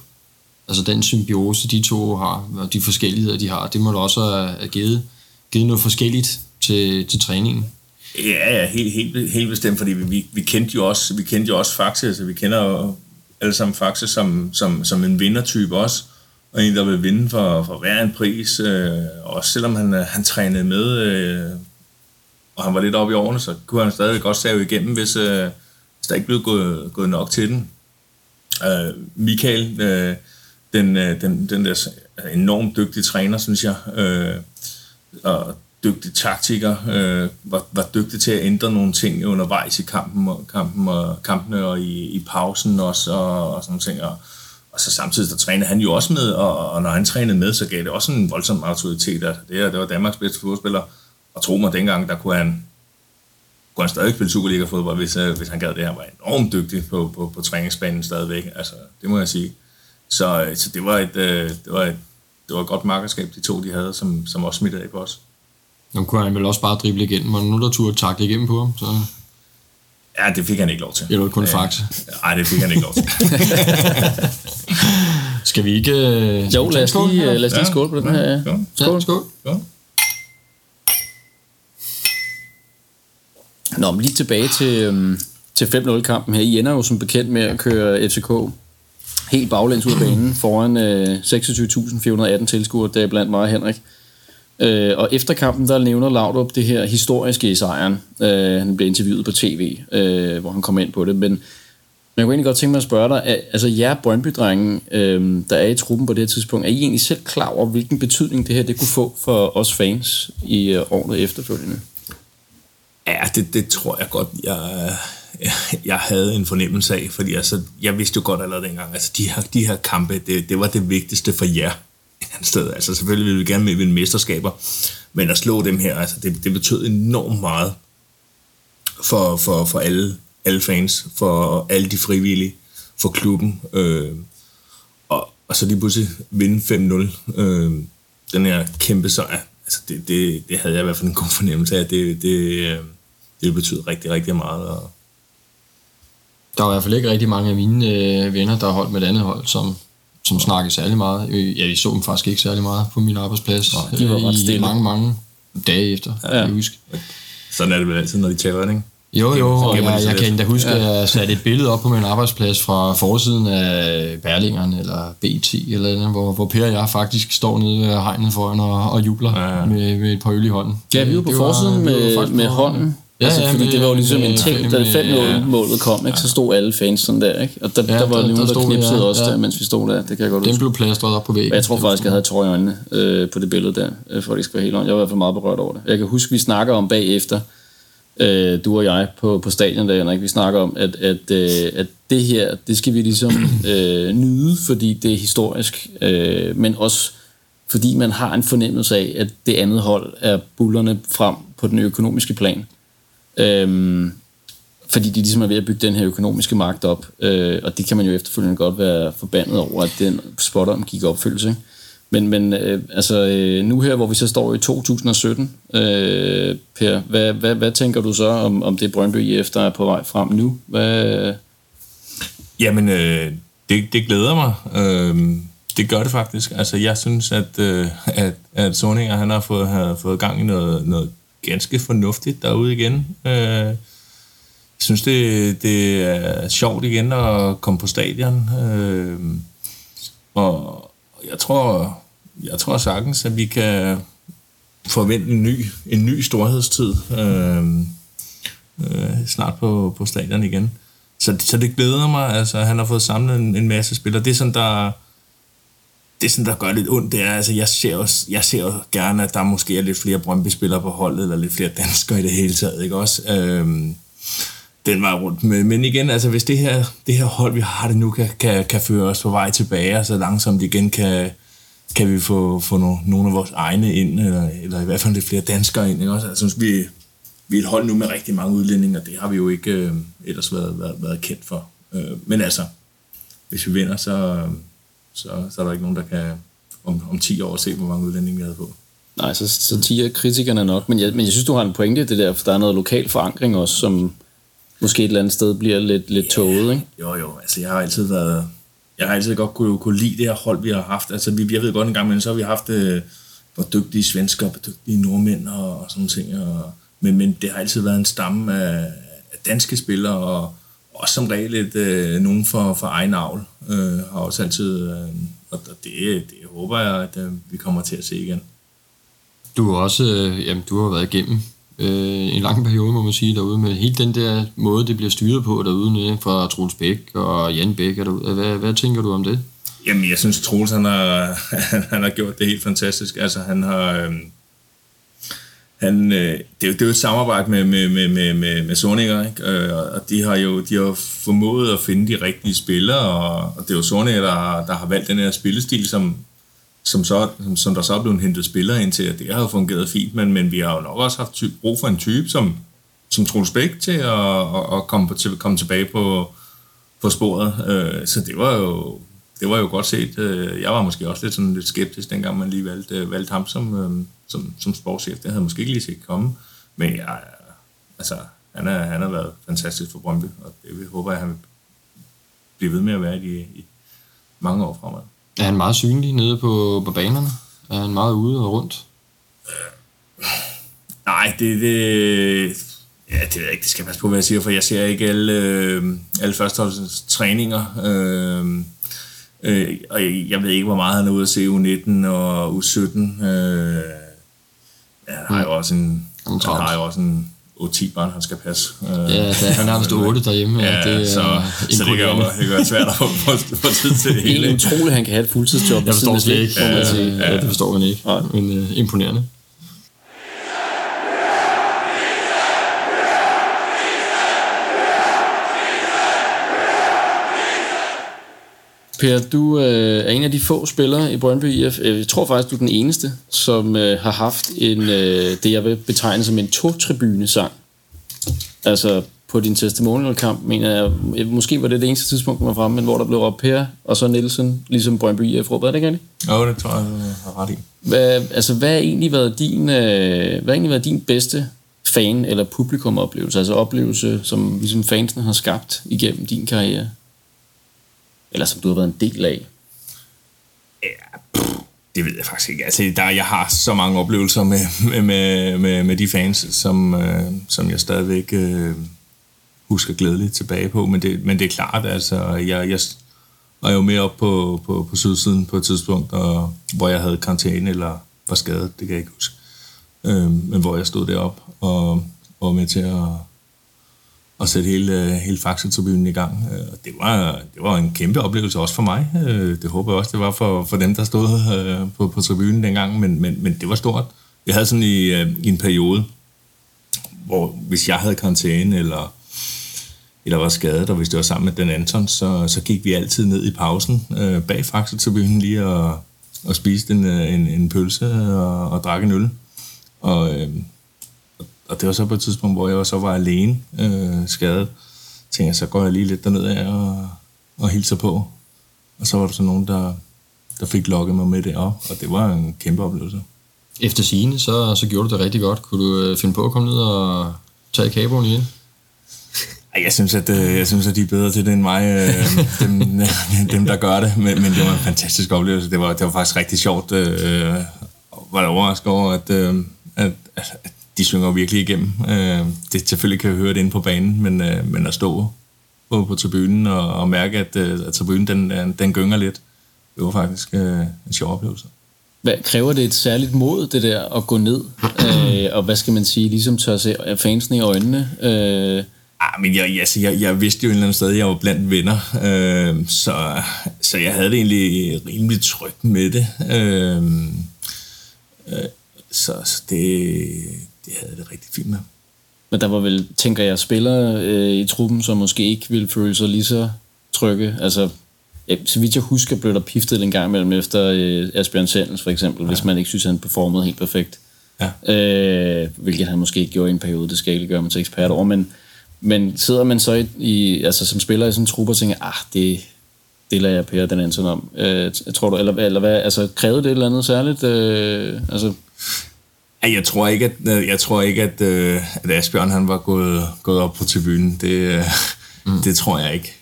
Altså den symbiose, de to har, og de forskelligheder, de har, det må da også have givet, givet noget forskelligt til, til træningen. Ja, ja helt, helt, helt bestemt, fordi vi, vi, vi, kendte jo også, vi kendte jo også Faxe, altså vi kender jo alle sammen Faxe som, som, som en vindertype også og en, der vil vinde for, for hver en pris, øh, også selvom han, øh, han trænede med, øh, og han var lidt oppe i årene, så kunne han stadig godt save igennem, hvis, øh, hvis der ikke blev gået, gået nok til den. Øh, Michael, øh, den, øh, den, den der enormt dygtige træner, synes jeg, øh, og dygtig taktiker, øh, var, var dygtig til at ændre nogle ting undervejs i kampen, og, kampen og, kampene og i, i pausen også, og, og sådan nogle ting. Og, og så samtidig, der trænede han jo også med, og, og når han trænede med, så gav det også en voldsom autoritet. Altså, det, det var Danmarks bedste fodspiller, og tro mig, dengang, der kunne han kunne han stadig spille Superliga-fodbold, hvis, øh, hvis han gad det. Han var enormt dygtig på, på, på træningsbanen stadigvæk, altså, det må jeg sige. Så, øh, så det, var et, øh, det, var et, det var et godt markedskab, de to de havde, som, som også smittede af på os. Nu kunne han vel også bare drible igennem, og nu der turde takle igennem på ham, så... Ja, det fik han ikke lov til. Eller kun faxe. Nej, det fik han ikke lov til. [LAUGHS] Skal vi ikke... øh, Jo, lad os skål? lige, øh, lad os lige skåle på den her. Ja, Skål. Skål. skål. Skål. Nå, men lige tilbage til, øhm, til 5-0-kampen her. I ender jo som bekendt med at køre FCK helt baglæns ud af banen foran øh, 26.418 tilskuere, der er blandt mig og Henrik. Øh, og efter kampen, der nævner Laudrup det her historiske i sejren. Øh, han blev interviewet på tv, øh, hvor han kom ind på det. Men men jeg kunne egentlig godt tænke mig at spørge dig, altså jer Brøndby-drenge, øh, der er i truppen på det her tidspunkt, er I egentlig selv klar over, hvilken betydning det her det kunne få for os fans i øh, året efterfølgende? Ja, det, det tror jeg godt, jeg, jeg havde en fornemmelse af, fordi altså, jeg vidste jo godt allerede dengang, altså de her, de her kampe, det, det var det vigtigste for jer et andet sted. Altså selvfølgelig ville vi gerne med vinde mesterskaber, men at slå dem her, altså det, det betød enormt meget for, for, for alle, alle fans, for alle de frivillige, for klubben. Øh, og, og så lige pludselig vinde 5-0. Øh, den her kæmpe sejr. Altså det, det, det havde jeg i hvert fald en god fornemmelse af. Det, det, øh, det det betyder rigtig, rigtig meget. Og, Der var i hvert fald ikke rigtig mange af mine øh, venner, der har holdt med et andet hold, som, som snakkede særlig meget. Øh, Ja, vi så dem faktisk ikke særlig meget på min arbejdsplads Nej, de var ret øh, i stille. mange, mange dage efter, ja. jeg kan huske. sådan er det vel altid, når de taber, ikke? Jo, jo, og jeg, jeg kan endda huske, at jeg satte et billede op på min arbejdsplads fra forsiden af Berlingeren eller BT eller noget, hvor, hvor Per og jeg faktisk står nede ved hegnet foran og, og jubler Ja, ja. Med, med et par øl i hånden. Ja, vi var på Det forsiden var med, faktisk med hånden. Ja, altså, ja, fordi med- det var jo ligesom en med- ting, da med- 5-0-målet kom, ikke, så stod alle fans sådan der, ikke? Og der, Ja, der var der- nogen, der der, vi, knipsede ja, også ja. der, mens vi stod der. Det kan jeg godt Den huske. blev plastret op på væggen. Og jeg tror faktisk, jeg havde tår i øjnene øh, på det billede der, øh, for det skal være helt ordentligt. Jeg var i hvert fald meget berørt over det. Jeg kan huske, vi snakker om bagefter, øh, du og jeg på, på stadion der, Henrik, vi snakker om, at, at, øh, at det her, det skal vi ligesom [CLEARS THROAT] øh, nyde, fordi det er historisk, øh, men også fordi man har en fornemmelse af, at det andet hold er bullerne frem på den økonomiske plan. Øhm, fordi de ligesom er ved at bygge den her økonomiske magt op, øh, og det kan man jo efterfølgende godt være forbandet over, at den spot om gik i opfyldelse. Ikke? Men, men øh, altså, øh, nu her, hvor vi så står i 2017, øh, Per, hvad, hvad, hvad tænker du så om, om det Brøndby IF, der er på vej frem nu? Hvad, Jamen, øh, det, det glæder mig. Øh, det gør det faktisk. Altså, jeg synes, at, øh, at, at Soninger, han har fået, har fået gang i noget, noget ganske fornuftigt derude igen. Øh, jeg synes, det, det er sjovt igen at komme på stadion. Øh, og jeg tror, jeg tror sagtens, at vi kan forvente en ny, en ny storhedstid øh, øh, snart på, på stadion igen. Så, så det glæder mig. Altså, han har fået samlet en, en masse spillere. Det er sådan, der det sådan, der gør lidt ondt, det er, altså, jeg ser, også, jeg ser også gerne, at der måske er lidt flere Brøndby-spillere på holdet, eller lidt flere danskere i det hele taget, ikke også? Øhm, den var rundt. Men, men igen, altså, hvis det her, det her hold, vi har det nu, kan, kan, kan føre os på vej tilbage, og så langsomt igen kan, kan vi få, få no, nogle af vores egne ind, eller, eller i hvert fald lidt flere danskere ind, ikke også? Altså, synes, vi, vi er et hold nu med rigtig mange udlændinge, og det har vi jo ikke øh, ellers været, været, været kendt for. Øh, men altså, hvis vi vinder, så, øhm, så, så er der ikke nogen, der kan om, om 10 år se, hvor mange udlændinge vi havde på. nej, så, så tiger kritikerne nok, men jeg, men jeg synes, du har en pointe i det der, for der er noget lokal forankring også, som måske et eller andet sted bliver lidt, lidt tåget, ikke? Jo, jo, altså jeg har altid været... Jeg har altid godt kunne, kunne lide det her hold, vi har haft. Altså, vi, jeg ved godt en gang, men så har vi haft øh, hvor dygtige svensker, hvor dygtige nordmænd og, og sådan ting. Og, men, men det har altid været en stamme af, af danske spillere, og også som regel et, øh, nogen for, for egen avl. Øh, har også altid... Øh, og det, det håber jeg, at øh, vi kommer til at se igen. Du har også, øh, jamen, du har været igennem øh, en lang periode, må man sige, derude, med hele den der måde, det bliver styret på derude, nede fra Troels Bæk og Jan Bæk er derude. Hvad, hvad tænker du om det? Jamen, jeg synes, Troels, han har, [LAUGHS] han, har gjort det helt fantastisk. Altså, han har... Øhm, han, øh, det, er jo, det er jo et samarbejde med, med, med, med, med, med Sorninger, ikke? Øh, og de har jo de har formået at finde de rigtige spillere, og, og det er jo Sorninger, der, har- der har valgt den her spillestil, som, som, så, som, som der så er blevet hentet spillere ind til, og det har jo fungeret fint, men, men vi har jo nok også haft ty- brug for en type, som, som Troels Bæk til at, at, at komme, på, til, komme tilbage på, på sporet. Øh, så det var jo det var jo godt set. Øh, jeg var måske også lidt, sådan lidt skeptisk, dengang man lige valgte, valgte ham som, øh, som, som sportschef. Det havde jeg måske ikke lige set komme. Men jeg, altså, han, er, han har været fantastisk for Brøndby, og det håber jeg, han vil blive ved med at være i, i mange år fremad. Er han meget synlig nede på, på banerne? Er han meget ude og rundt? Øh, nej, det, det, ja, det ved jeg ikke. Det skal jeg passe på, hvad jeg siger, for jeg ser ikke alle, øh, alle førsteholdets træninger. Øh, øh, og jeg ved ikke, hvor meget han er ude at se U19 og U17. Øh, ja, han har jo også en, han har jo også en 8-10 barn, han skal passe. Øh, ja, det, han har vist 8 derhjemme. Ja, det, så, så det, gør, det gør svært at få, få, tid til det hele. Det er utroligt, han kan have et fuldtidsjob. Jeg forstår slet ikke, ja, ja, ja, det forstår man ikke. Men uh, imponerende. Per, du øh, er en af de få spillere i Brøndby IF. Jeg tror faktisk, du er den eneste, som øh, har haft en, øh, det, jeg vil betegne som en to-tribune-sang. Altså på din testimonial-kamp, mener jeg, måske var det det eneste tidspunkt, man var fremme, men hvor der blev råbt Per, og så Nielsen, ligesom Brøndby IF råbte. Er det ikke rigtigt? Jo, det tror jeg, jeg har ret i. Hvad, altså, hvad har egentlig været din, øh, hvad egentlig været din bedste fan- eller publikumoplevelse? Altså oplevelse, som ligesom fansene har skabt igennem din karriere? Eller som du har været en del af? Ja, det ved jeg faktisk ikke. Altså, der, jeg har så mange oplevelser med, med, med, med de fans, som, øh, som jeg stadigvæk øh, husker glædeligt tilbage på. Men det, men det er klart, altså, jeg, jeg var jo mere op på, på, på sydsiden på et tidspunkt, og, hvor jeg havde karantæne eller var skadet, det kan jeg ikke huske. Øh, men hvor jeg stod derop og, og var med til at og sætte hele, øh, hele Faxe-tribunen i gang. Øh, og det var, det var en kæmpe oplevelse også for mig. Øh, det håber jeg også, det var for, for dem, der stod på, på tribunen dengang, men, men, men det var stort. Jeg havde sådan i, i en periode, hvor hvis jeg havde karantæne, eller, eller var skadet, og hvis det var sammen med den Anton, så, så gik vi altid ned i pausen øh, bag Faxe-tribunen lige og, og spiste en, en, en pølse og, og drak en øl. Og, øh, og det var så på et tidspunkt, hvor jeg så var alene øh, skadet. Tænkte jeg, så går jeg lige lidt derned af og, og hilser på. Og så var der så nogen, der, der fik lokket mig med det op, og det var en kæmpe oplevelse. Efter sigende, så, så gjorde du det rigtig godt. Kunne du øh, finde på at komme ned og tage kaboen igen? [LAUGHS] Jeg synes, at, øh, jeg synes, at de er bedre til det end mig, dem, [LAUGHS] dem, der gør det. Men, men det var en fantastisk oplevelse. Det var, det var faktisk rigtig sjovt. Øh, var overrasket over, at, at, at de synger virkelig igennem. Øh, det selvfølgelig kan jeg høre det inde på banen, men, øh, men at stå på, på tribunen og, og mærke, at, øh, at tribunen den, den gynger lidt, det var faktisk øh, en sjov oplevelse. Hvad, kræver det et særligt mod, det der at gå ned, øh, og hvad skal man sige, ligesom tør se fansene i øjnene? Øh, Ah, men jeg, altså, jeg, jeg vidste jo et eller andet sted, at jeg var blandt venner, øh, så, så jeg havde det egentlig rimelig trygt med det. Øh, øh, så, så det, det havde det rigtig fint med. Men der var vel, tænker jeg, spillere øh, i truppen, som måske ikke ville føle sig lige så trygge. Altså, ja, så vidt jeg husker, blev der piftet en gang imellem efter øh, Asbjørn Sandels for eksempel, ja. hvis man ikke synes, han performede helt perfekt. Ja. Øh, hvilket han måske ikke gjorde i en periode, det skal ikke gøre mig til ekspert over, men, men sidder man så i, i, altså som spiller i sådan en truppe og tænker, ah, det, det lader jeg Per den anden om. Øh, tror du, eller, eller hvad, altså krævede det et eller andet særligt? Øh, altså, jeg tror ikke, at, øh, jeg tror ikke, at, øh, at Asbjørn han var gået, gået op på tribunen. Det, øh, mm. det tror jeg ikke.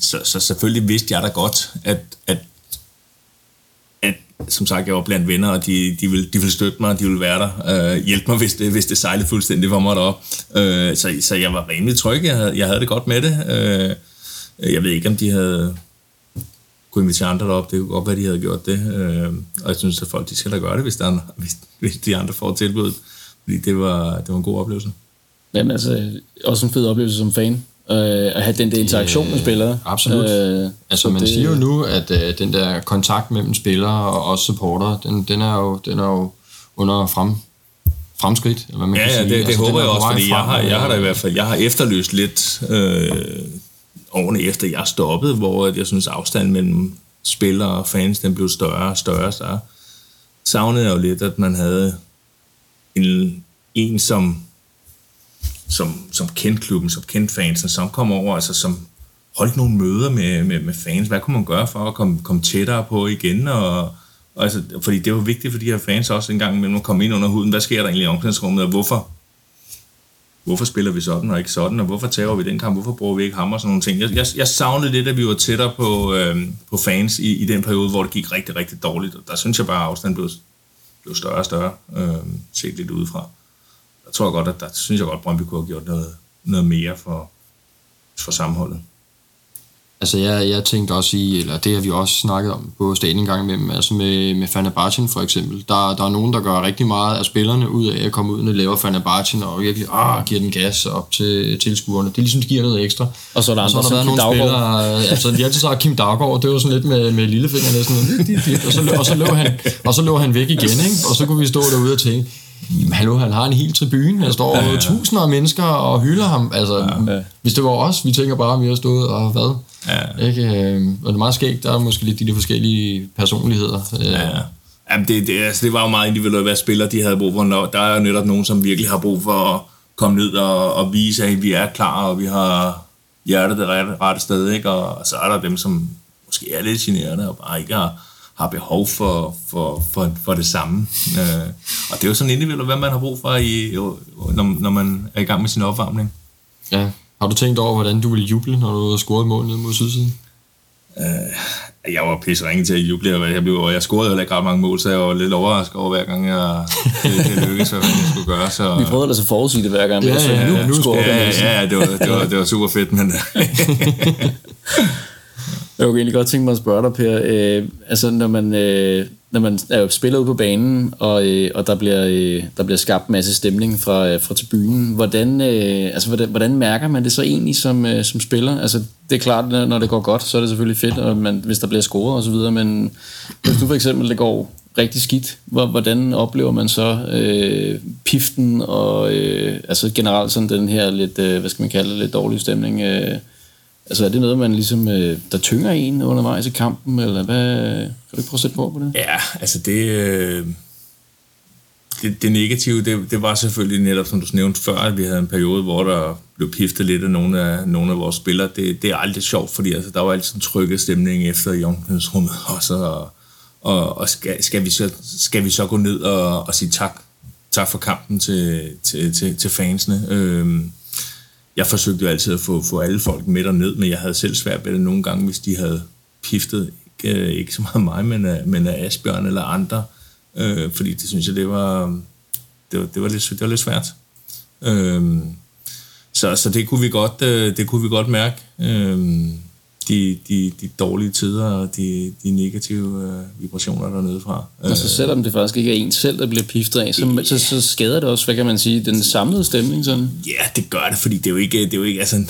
Så, så selvfølgelig vidste jeg da godt, at, at, at som sagt, jeg var blandt venner, og de, de, ville, de ville støtte mig, de ville være der, hjælpe mig, hvis det, hvis det sejlede fuldstændig for mig derop. Så, så jeg var rimelig tryg, jeg havde, jeg havde det godt med det. Jeg ved ikke, om de havde kunne invitere andre derop. Det kunne godt være, de havde gjort det. Øh, og jeg synes, at folk de skal da gøre det, hvis, der er, hvis, hvis de andre får tilbud. Fordi det var, det var en god oplevelse. Jamen altså, også en fed oplevelse som fan. Øh, at have den der interaktion med spillere. Absolut. Øh, altså man det, siger jo nu, at øh, den der kontakt mellem spillere og også supporter, den, den, er, jo, den er jo under frem, fremskridt. Eller hvad man ja, kan ja, sige. det, det altså, håber jeg også, fordi jeg har, jeg har da i hvert fald jeg har efterlyst lidt øh, årene efter jeg stoppede, hvor jeg synes afstanden mellem spillere og fans, den blev større og større, så savnede jeg jo lidt, at man havde en, en som, som, som kendte klubben, som kendte fansen, som kom over, altså som holdt nogle møder med, med, med fans. Hvad kunne man gøre for at komme, komme tættere på igen? Og, og altså, fordi det var vigtigt for de her fans også en gang imellem at komme ind under huden. Hvad sker der egentlig i omklædningsrummet, og hvorfor? Hvorfor spiller vi sådan og ikke sådan, og hvorfor tager vi den kamp, hvorfor bruger vi ikke ham og sådan nogle ting. Jeg, jeg, jeg savnede lidt, at vi var tættere på, øh, på fans i, i den periode, hvor det gik rigtig, rigtig dårligt. Og der synes jeg bare, at afstanden blev, blev større og større, øh, set lidt udefra. Jeg tror godt, at der synes jeg godt, at Brøndby kunne have gjort noget, noget mere for, for sammenholdet. Altså jeg, jeg tænkte også i, eller det har vi også snakket om på stadion en gang imellem, altså med, med Fenerbahce for eksempel. Der, der er nogen, der gør rigtig meget af spillerne ud af at komme ud og lave Fenerbahce og virkelig ah, giver den gas op til tilskuerne. Det ligesom giver noget ekstra. Og så er der, og så andre, der som nogle Kim Daggaard. spillere, altså de har altid sagt Kim Daggaard, det var sådan lidt med, med lillefinger næsten, [LAUGHS] og så, løb- og, så løb han, og så lå han væk igen, ikke? og så kunne vi stå derude og tænke, Jamen, hallo, han har en hel tribune. Der står ja, ja. tusinder af mennesker og hylder ham. Altså, ja. Hvis det var os, vi tænker bare, at vi har stået og hvad? Ja. Ikke? øh, Og det er meget skægt, der er måske lidt de der forskellige personligheder. Øh, Ja. Jamen det, det, altså det var jo meget individuelt, hvad spillere de havde brug for. Når, der er jo netop nogen, som virkelig har brug for at komme ned og, og vise, at vi er klar, og vi har hjertet det rette, rette sted. Ikke? Og så er der dem, som måske er lidt generende og bare ikke har, har behov for, for, for, for det samme. Øh, og det er jo sådan individuelt, hvad man har brug for, i, når, når man er i gang med sin opvarmning. ja. Har du tænkt over, hvordan du ville juble, når du scorede mål ned mod sydsiden? Jeg var pisse ringe til at juble, og jeg, blev, og jeg scorede heller ikke ret mange mål, så jeg var lidt overrasket over, hver gang jeg, [LAUGHS] det, det lykkedes, hvad jeg skulle gøre. Så, Vi prøvede ellers at forudsige det hver gang. Ja, men så ja, nu, ja. nu scorer ja, ja, altså. ja, det var, det var, det var super fedt, men [LAUGHS] Jeg kunne egentlig godt tænke mig at spørge dig, Per. Øh, altså, når man, øh, når man er jo spiller ude på banen, og, øh, og der, bliver, øh, der bliver skabt en masse stemning fra, øh, fra tribunen, hvordan, øh, altså, hvordan, hvordan mærker man det så egentlig som, øh, som spiller? Altså, det er klart, når det går godt, så er det selvfølgelig fedt, og man, hvis der bliver scoret osv., men hvis du for eksempel det går rigtig skidt, hvordan oplever man så øh, piften og øh, altså generelt sådan den her lidt, øh, hvad skal man kalde det, lidt dårlig stemning? Øh, Altså er det noget, man ligesom, øh, der tynger en undervejs i kampen, eller hvad? Kan du ikke prøve at sætte på på det? ja, altså det, øh, det, det negative, det, det var selvfølgelig netop, som du nævnte før, at vi havde en periode, hvor der blev piftet lidt af nogle af, nogle af vores spillere. Det, det er aldrig sjovt, fordi altså, der var altid en trykket stemning efter i omklædningsrummet også, [LAUGHS] og, og, og skal, skal, vi så, skal vi så gå ned og, og sige tak, tak for kampen til, til, til, til fansene. Øh, jeg forsøgte jo altid at få, få alle folk med ned, men jeg havde selv svært ved det nogle gange, hvis de havde piftet, ikke, øh, ikke så meget mig, men af, men af Asbjørn eller andre, øh, fordi det synes jeg, det var, det var, det var, lidt, det var lidt svært. Øh, så, så det kunne vi godt, det kunne vi godt mærke. Øh, de, de, de dårlige tider og de, de negative øh, vibrationer dernede fra. Og så selvom det faktisk ikke er en selv, der bliver piftet af, så, så, så skader det også, hvad kan man sige, den samlede stemning sådan. Ja, det gør det, fordi det er jo ikke, det er jo ikke altså,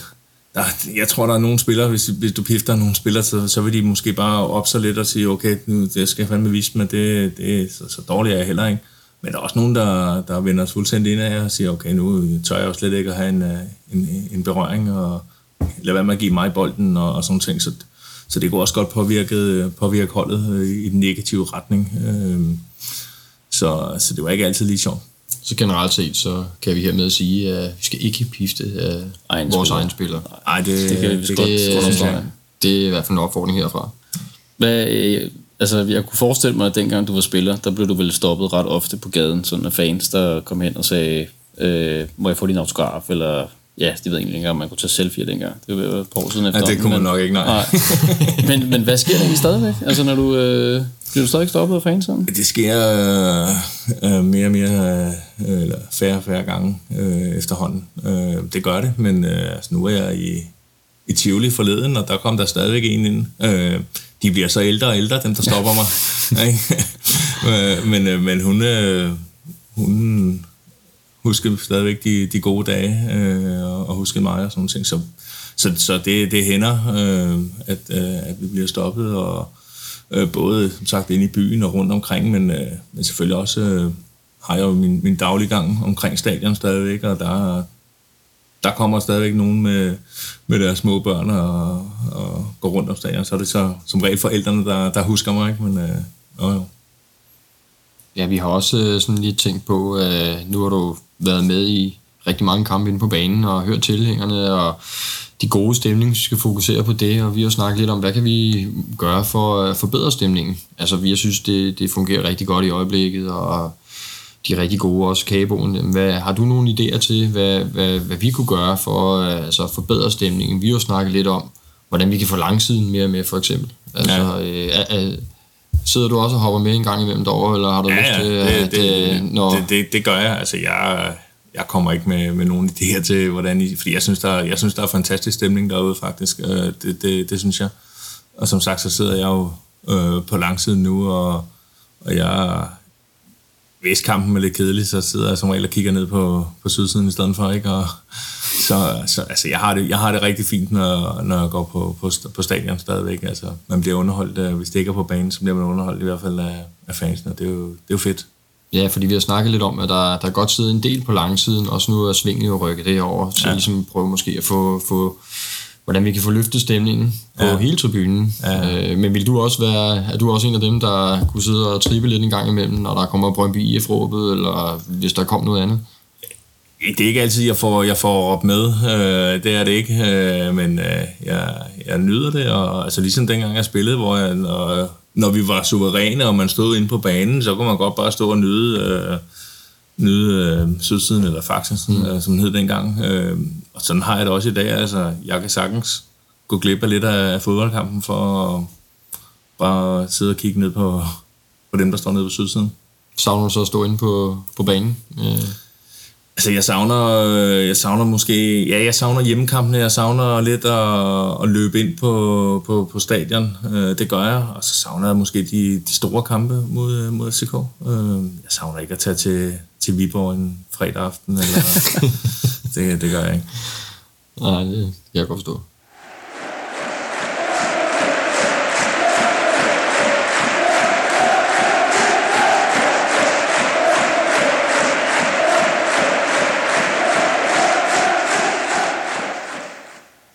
der, jeg tror, der er nogle spillere, hvis, hvis du pifter nogle spillere, så, så vil de måske bare op sig lidt og sige, okay, nu det skal jeg fandme vise mig, det, det så, så dårligt er jeg heller ikke. Men der er også nogen, der, der vender os fuldstændig ind af og siger, okay, nu tør jeg jo slet ikke at have en, øh, en, en berøring, og lad være med at give mig bolden og, og sådan ting. Så, så det kunne også godt påvirke, påvirke holdet øh, i den negative retning. Øhm, Så, så det var ikke altid lige sjovt. Så generelt set, så kan vi hermed sige, at vi skal ikke pifte af Egen vores egen spiller. Ej, det, Det kan vi det, godt Det, det er i hvert fald en opfordring herfra. Hvad, øh, altså, jeg kunne forestille mig, at dengang du var spiller, der blev du vel stoppet ret ofte på gaden, sådan af fans, der kom hen og sagde, øh, må jeg få din autograf, eller ja, de ved egentlig ikke engang, om man kunne tage selfie dengang. Det var et par år siden Ja, efter. det kunne man nok ikke, nej. nej. [LAUGHS] men, men hvad sker der egentlig stadigvæk? Altså, når du, øh, bliver du stadig stoppet af fans sådan? Det sker øh, øh, mere og mere, øh, eller færre og færre gange øh, efterhånden. Øh, det gør det, men øh, altså, nu er jeg i, i Tivoli forleden, og der kom der stadigvæk en ind. Øh, de bliver så ældre og ældre, dem der stopper mig. [LAUGHS] [LAUGHS] Øh, men, øh, men hun, øh, hun husker stadigvæk de, de gode dage, øh, og, og husker mig og sådan nogle ting. Så, så, så det, det hænder, øh, at, øh, at vi bliver stoppet, og øh, både som sagt inde i byen og rundt omkring, men, øh, men selvfølgelig også øh, har jeg jo min, min daglige gang omkring stadion stadigvæk, og der, der kommer stadigvæk nogen med, med deres små børn og, og går rundt om stadion, så er det så som regel forældrene, der, der husker mig, ikke? men øh, jo, jo. Ja, vi har også øh, sådan lige tænkt på, øh, nu har du været med i rigtig mange kampe inde på banen og hørt tilhængerne og de gode stemning, vi skal fokusere på det, og vi har snakket lidt om, hvad kan vi gøre for at forbedre stemningen. Altså, vi synes, det, det fungerer rigtig godt i øjeblikket, og de er rigtig gode også, Kaboen. Hvad, har du nogle idéer til, hvad, hvad, hvad vi kunne gøre for altså, at forbedre stemningen? Vi har snakket lidt om, hvordan vi kan få langsiden mere med, for eksempel. Altså, ja. øh, er, sidder du også og hopper med en gang imellem derovre, eller har du ja, lyst til, det, at... det, øh, når... det, det, det gør jeg. Altså, jeg, jeg kommer ikke med, med nogen idéer til, hvordan I... Fordi jeg synes, der, jeg synes, der er fantastisk stemning derude, faktisk. Øh, det, det, det synes jeg. Og som sagt, så sidder jeg jo øh, på langsiden nu, og, og jeg... Hvis kampen er lidt kedelig, så sidder jeg som regel og kigger ned på, på sydsiden i stedet for, ikke? Og, så, så altså, jeg, har det, jeg har det rigtig fint, når, når jeg går på, på, på stadion stadigvæk. Altså, man bliver underholdt, øh, hvis det ikke er på banen, så bliver man underholdt i hvert fald af, af fansene, og det er, jo, det er jo fedt. Ja, fordi vi har snakket lidt om, at der, der er godt siddet en del på langsiden, også nu er Svinget jo rykket det over, så ja. ligesom prøve måske at få, få, hvordan vi kan få løftet stemningen på ja. hele tribunen. Ja. Øh, men vil du også være, er du også en af dem, der kunne sidde og trippe lidt en gang imellem, når der kommer Brøndby IF-råbet, eller hvis der kom noget andet? Det er ikke altid, jeg får, jeg får op med. Øh, det er det ikke. Øh, men øh, jeg, jeg nyder det. Og, altså ligesom dengang jeg spillede, hvor jeg, når, når vi var suveræne, og man stod inde på banen, så kunne man godt bare stå og nyde, øh, nyde øh, Sydsiden eller Faxen, mm. øh, som den hed dengang. Øh, og sådan har jeg det også i dag. Altså, jeg kan sagtens gå glip af lidt af fodboldkampen for at bare sidde og kigge ned på, på dem, der står nede på Sydsiden. Savner du så at stå inde på, på banen? Øh. Altså, jeg savner, øh, jeg savner måske, ja, jeg savner hjemmekampene, jeg savner lidt at, at løbe ind på, på, på stadion, øh, det gør jeg, og så savner jeg måske de, de store kampe mod, mod FCK. Øh, jeg savner ikke at tage til, til Viborg en fredag aften, eller, [LAUGHS] det, det gør jeg ikke. Nej, det kan jeg godt forstå.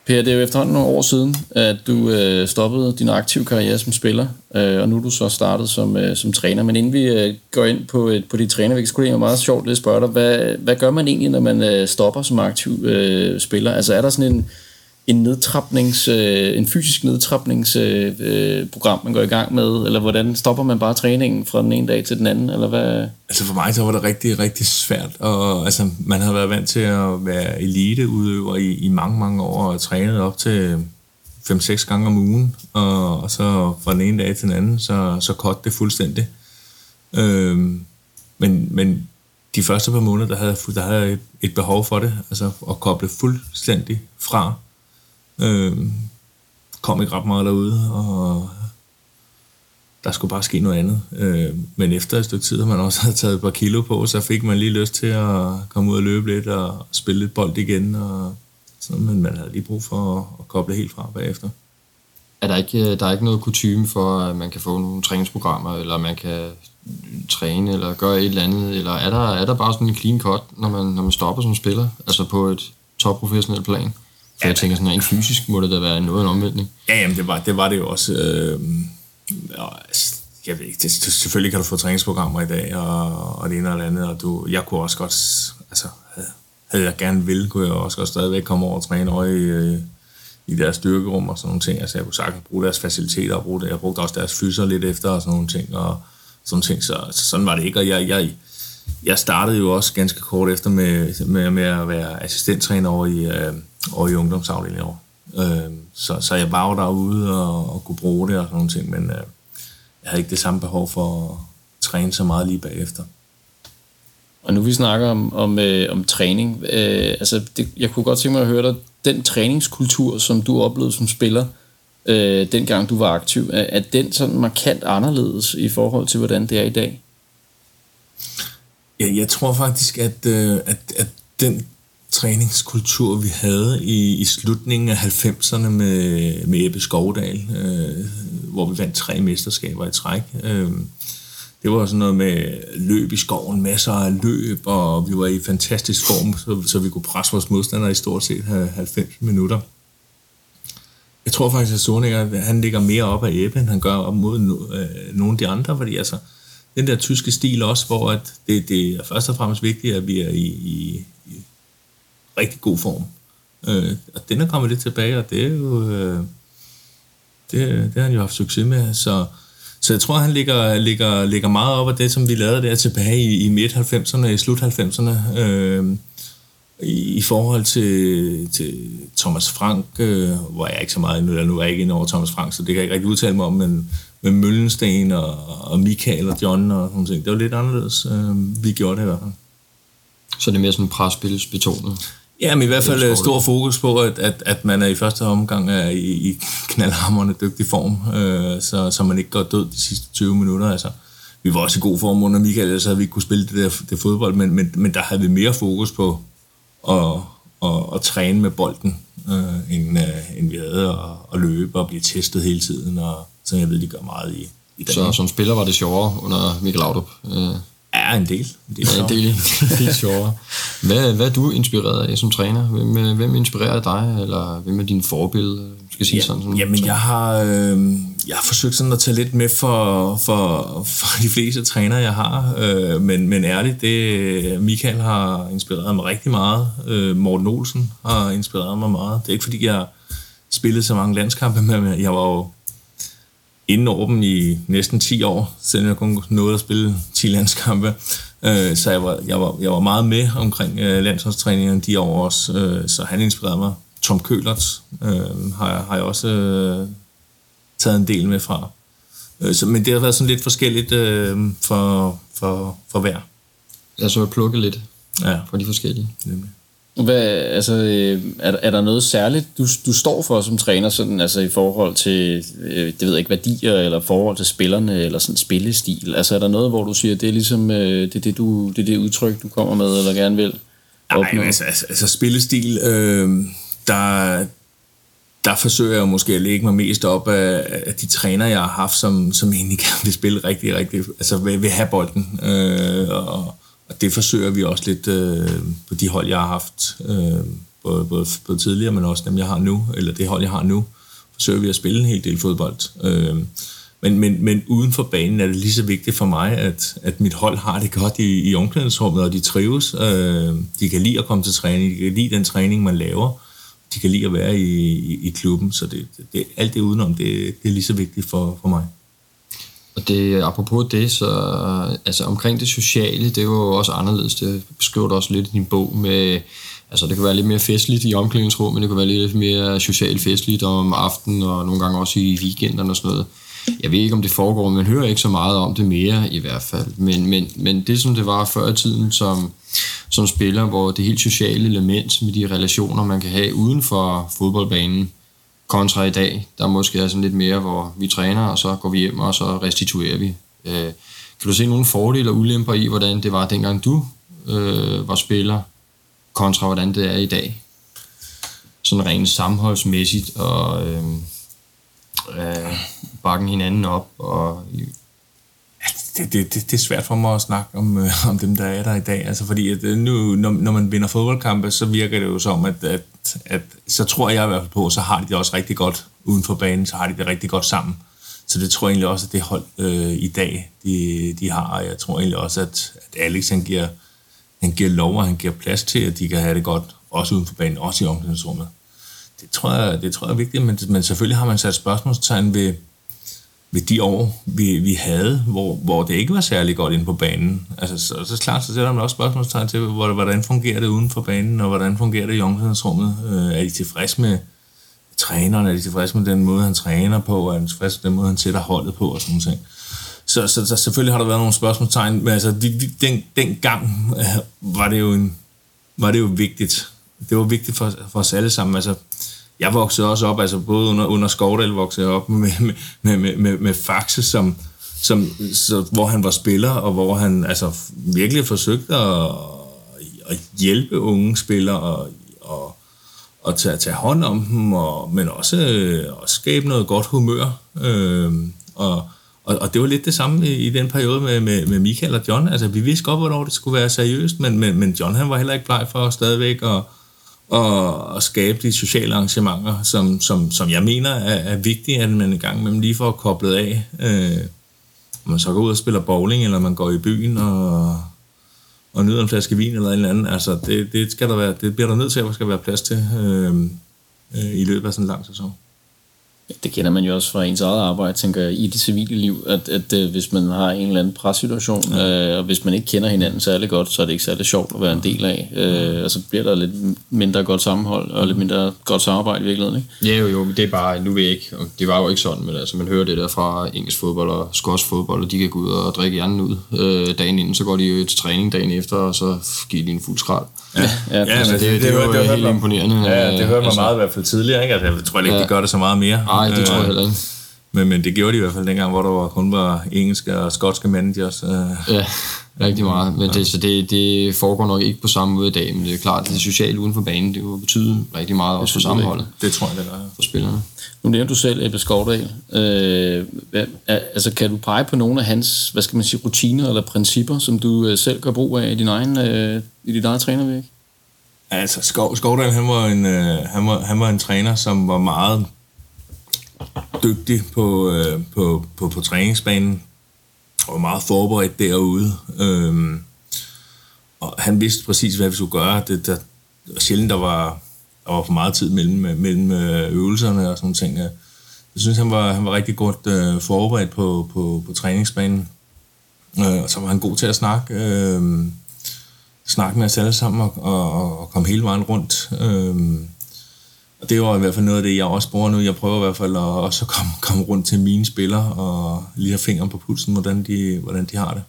Per, det er jo efterhånden nogle år siden, at du øh, stoppede din aktive karriere som spiller, øh, og nu er du så startet som, øh, som træner. Men inden vi øh, går ind på, øh, på dit trænervæg, så det være meget sjovt at spørge dig, hvad, hvad gør man egentlig, når man øh, stopper som aktiv øh, spiller? Altså er der sådan en, en nedtrapnings, øh, en fysisk nedtrapningsprogram, øh, øh man går i gang med, eller hvordan stopper man bare træningen fra den ene dag til den anden, eller hvad? Altså for mig så var det rigtig, rigtig svært, og altså man havde været vant til at være eliteudøver i, i mange, mange år, og trænet op til 5-6 gange om ugen, og, og så fra den ene dag til den anden, så, så kort det fuldstændig. Øhm, men, men de første par måneder, der havde, der havde jeg et behov for det, altså at koble fuldstændig fra Øh, kom ikke ret meget derude, og der skulle bare ske noget andet. Øh, men efter et stykke tid, man også [LAUGHS] havde taget et par kilo på, så fik man lige lyst til at komme ud og løbe lidt og spille lidt bold igen. Og sådan, men man havde lige brug for at, at koble helt fra bagefter. Er der ikke, øh, der er ikke noget kutume for, at man kan få nogle træningsprogrammer, eller man kan træne, eller gøre et eller andet, eller er der, er der bare sådan en clean cut, når man, når man stopper som spiller, altså på et topprofessionelt plan? Så jeg tænker sådan, rent fysisk må det da være noget en omvæltning. Ja, jamen det var det, var det jo også. Øh, jeg ved ikke, det, selvfølgelig kan du få træningsprogrammer i dag, og, og det ene eller andet, og du, jeg kunne også godt, altså havde jeg gerne ville, kunne jeg også godt stadigvæk komme over og træne over i, øh, i deres styrkerum og sådan nogle ting. Altså jeg kunne sagtens bruge deres faciliteter og bruge det. Jeg brugte også deres fyser lidt efter og sådan nogle ting, og sådan ting, så, så sådan var det ikke, og jeg, jeg, jeg startede jo også ganske kort efter med, med, med at være assistenttræner over i, øh, over i ungdomsafdelingen over. Øh, så, så jeg var jo derude og, og kunne bruge det og sådan nogle ting, men øh, jeg havde ikke det samme behov for at træne så meget lige bagefter. Og nu vi snakker om, om, øh, om træning, øh, altså det, jeg kunne godt tænke mig at høre dig, den træningskultur, som du oplevede som spiller, øh, dengang du var aktiv, er, er den sådan markant anderledes i forhold til, hvordan det er i dag? Ja, jeg tror faktisk, at, øh, at, at den træningskultur, vi havde i, i slutningen af 90'erne med, med Ebbe Skovdal, øh, hvor vi vandt tre mesterskaber i træk. Øh, det var sådan noget med løb i skoven, masser af løb, og vi var i fantastisk form, så, så vi kunne presse vores modstandere i stort set 90 minutter. Jeg tror faktisk, at Soninger, han ligger mere op af Ebbe, end han gør op mod øh, nogle af de andre, fordi altså, den der tyske stil også, hvor at det, det er først og fremmest vigtigt, at vi er i, i, rigtig god form. Øh, og den er kommet lidt tilbage, og det er jo... Øh, det, det har han jo haft succes med, så, så jeg tror, han ligger, ligger, ligger meget op af det, som vi lavede der tilbage i, i midt-90'erne, i slut-90'erne, øh, i, i forhold til, til Thomas Frank, øh, hvor jeg ikke så meget nu, nu er jeg ikke inde over Thomas Frank, så det kan jeg ikke rigtig udtale mig om, men med Møllensten og, og Michael og John og sådan ting. Det var lidt anderledes. Øh, vi gjorde det i hvert fald. Så det er mere sådan presspilsbetonet? Ja, men i hvert fald stor fokus på, at, at, at man er i første omgang er i, i knaldhammerende dygtig form, øh, så, så man ikke går død de sidste 20 minutter. Altså, vi var også i god form under Michael, så havde vi ikke kunne spille det der det fodbold, men, men, men der havde vi mere fokus på at, at, at træne med bolden, øh, end, øh, end vi havde, og, at løbe og blive testet hele tiden, og så jeg ved, de gør meget i, i Så som spiller var det sjovere under Michael Laudrup? Øh. Ja, en del. En del, ja, en del, [LAUGHS] en del sjovere. Hvad, hvad er du inspireret af som træner? Hvem, øh, hvem inspirerer dig, eller hvem er dine forbillede? Skal sige ja, sådan, sådan, jamen, jeg har, øh, jeg har forsøgt sådan at tage lidt med for, for, for de fleste træner, jeg har. Øh, men, men ærligt, det, Michael har inspireret mig rigtig meget. Øh, Morten Olsen har inspireret mig meget. Det er ikke, fordi jeg spillede så mange landskampe, [LAUGHS] men jeg var jo inden over dem i næsten 10 år, selvom jeg kun nåede at spille 10 landskampe. Øh, så jeg var, jeg, var, jeg var meget med omkring øh, landsholdstræningen de år også, øh, så han inspirerede mig. Tom Kølert øh, har, har jeg også øh, taget en del med fra. Øh, så, men det har været sådan lidt forskelligt øh, for, for, for hver. Jeg så plukke lidt ja. fra de forskellige. Nemlig. Hvad, altså, øh, er, er der noget særligt, du, du står for som træner, sådan, altså i forhold til, øh, det ved jeg ikke, værdier, eller forhold til spillerne, eller sådan spillestil? Altså er der noget, hvor du siger, det er ligesom, øh, det, er det, du, det er det udtryk, du kommer med, eller gerne vil? Nej, altså, altså, altså spillestil, øh, der, der forsøger jeg måske at lægge mig mest op af, af de træner, jeg har haft, som, som egentlig gerne vil spille rigtig, rigtig, altså vil, vil have bolden, øh, og og det forsøger vi også lidt øh, på de hold, jeg har haft, øh, både, både, både tidligere, men også dem, jeg har nu, eller det hold, jeg har nu, forsøger vi at spille en hel del fodbold. Øh, men, men, men uden for banen er det lige så vigtigt for mig, at, at mit hold har det godt i, i omklædningsrummet, og de trives. Øh, de kan lide at komme til træning, de kan lide den træning, man laver. De kan lide at være i, i, i klubben, så det, det, alt det udenom, det, det er lige så vigtigt for, for mig. Og det, apropos det, så altså omkring det sociale, det var jo også anderledes. Det beskriver du også lidt i din bog med, altså det kan være lidt mere festligt i omklædningsrummet, men det kan være lidt mere socialt festligt om aftenen og nogle gange også i weekenderne og sådan noget. Jeg ved ikke, om det foregår, men hører ikke så meget om det mere i hvert fald. Men, men, men det, som det var før i tiden som, som spiller, hvor det helt sociale element med de relationer, man kan have uden for fodboldbanen, kontra i dag, der måske er sådan lidt mere, hvor vi træner, og så går vi hjem, og så restituerer vi. Øh, kan du se nogle fordele og ulemper i, hvordan det var dengang du øh, var spiller, kontra hvordan det er i dag? Sådan rent sammenholdsmæssigt, og øh, øh, bakken hinanden op, og det, det, det, det er svært for mig at snakke om, øh, om dem, der er der i dag. Altså fordi at øh, nu, når, når man vinder fodboldkampe, så virker det jo som, at, at, at så tror jeg i hvert fald på, så har de det også rigtig godt uden for banen, så har de det rigtig godt sammen. Så det tror jeg egentlig også, at det hold øh, i dag, de, de har. Og jeg tror egentlig også, at, at Alex han giver, han giver lov, og han giver plads til, at de kan have det godt, også uden for banen, også i omklædningsrummet. Det tror jeg, det tror jeg er vigtigt, men, men selvfølgelig har man sat spørgsmålstegn ved, ved de år, vi, vi havde, hvor, hvor det ikke var særlig godt inde på banen. Altså, så, så klart, så sætter man også spørgsmålstegn til, hvordan fungerer det uden for banen, og hvordan fungerer det i omklædningsrummet. Øh, er de tilfredse med træneren? Er de tilfredse med den måde, han træner på? Er de tilfredse med den måde, han sætter holdet på? Og sådan noget. Så, så, så, selvfølgelig har der været nogle spørgsmålstegn, men altså, de, de, den, den gang øh, var det jo en, var det jo vigtigt. Det var vigtigt for, for os alle sammen. Altså, jeg voksede også op, altså både under, under Skovdal voksede jeg op med, med, med, med, med Faxe, som, som, så, hvor han var spiller, og hvor han altså, virkelig forsøgte at, at hjælpe unge spillere og, og, og tage, tage hånd om dem, og, men også øh, at skabe noget godt humør. Øh, og, og, og det var lidt det samme i, i den periode med, med, med Michael og John. Altså, vi vidste godt, hvornår det skulle være seriøst, men, men, men John han var heller ikke bleg for stadigvæk at og, at skabe de sociale arrangementer, som, som, som jeg mener er, er vigtige, at man en gang imellem lige får koblet af. Øh, man så går ud og spiller bowling, eller man går i byen og, og nyder en flaske vin eller en eller anden. Altså, det, det, skal der være, det bliver der nødt til, at der skal være plads til øh, øh, i løbet af sådan en lang sæson. Det kender man jo også fra ens eget arbejde, tænker jeg, i det civile liv, at, at, at hvis man har en eller anden pressituation, ja. øh, og hvis man ikke kender hinanden særlig godt, så er det ikke særlig sjovt at være en del af. Øh, og så bliver der lidt mindre godt sammenhold, og lidt mindre godt samarbejde i virkeligheden, ikke? Ja, jo, jo, det er bare, nu ved jeg ikke, og det var jo ikke sådan, men altså, man hører det der fra engelsk fodbold og skotsk fodbold, og de kan gå ud og drikke hjernen ud øh, dagen inden, så går de jo til træning dagen efter, og så giver de en fuld skrald. Ja, ja, ja det, det, det, det, var, det var helt imponerende. Ja, det hørte man altså, meget i hvert fald tidligere, ikke? Altså, jeg tror ikke, ja. de gør det så meget mere. Nej, det tror jeg heller ikke. Men, men det gjorde de i hvert fald dengang, hvor der var, kun var engelske og skotske managers. Øh. Ja, rigtig meget. Men det, så det, det foregår nok ikke på samme måde i dag, men det er klart, at det sociale uden for banen, det vil betyde rigtig meget også for sammenholdet. Det tror jeg, det gør. For spillerne. Nu nævner du selv Ebbe Skovdal. Øh, hvad, altså, kan du pege på nogle af hans, hvad skal man sige, rutiner eller principper, som du øh, selv gør brug af i din egen, øh, i dit eget trænervirk? Altså, Skov, Skovdal, han var, en, øh, han, var, han var en træner, som var meget dygtig på, øh, på, på, på træningsbanen, og var meget forberedt derude. Øhm, og han vidste præcis, hvad vi skulle gøre. Det, der, det var sjældent, der var, der var for meget tid mellem, mellem øh, øvelserne og sådan ting. Jeg synes, han var, han var rigtig godt øh, forberedt på, på, på træningsbanen. Øh, og så var han god til at snakke. Øh, snakke med os alle sammen og, og, og komme hele vejen rundt. Øh, og det var i hvert fald noget af det, jeg også bruger nu. Jeg prøver i hvert fald at også komme, komme rundt til mine spillere og lige have fingeren på pulsen, hvordan de, hvordan de har det.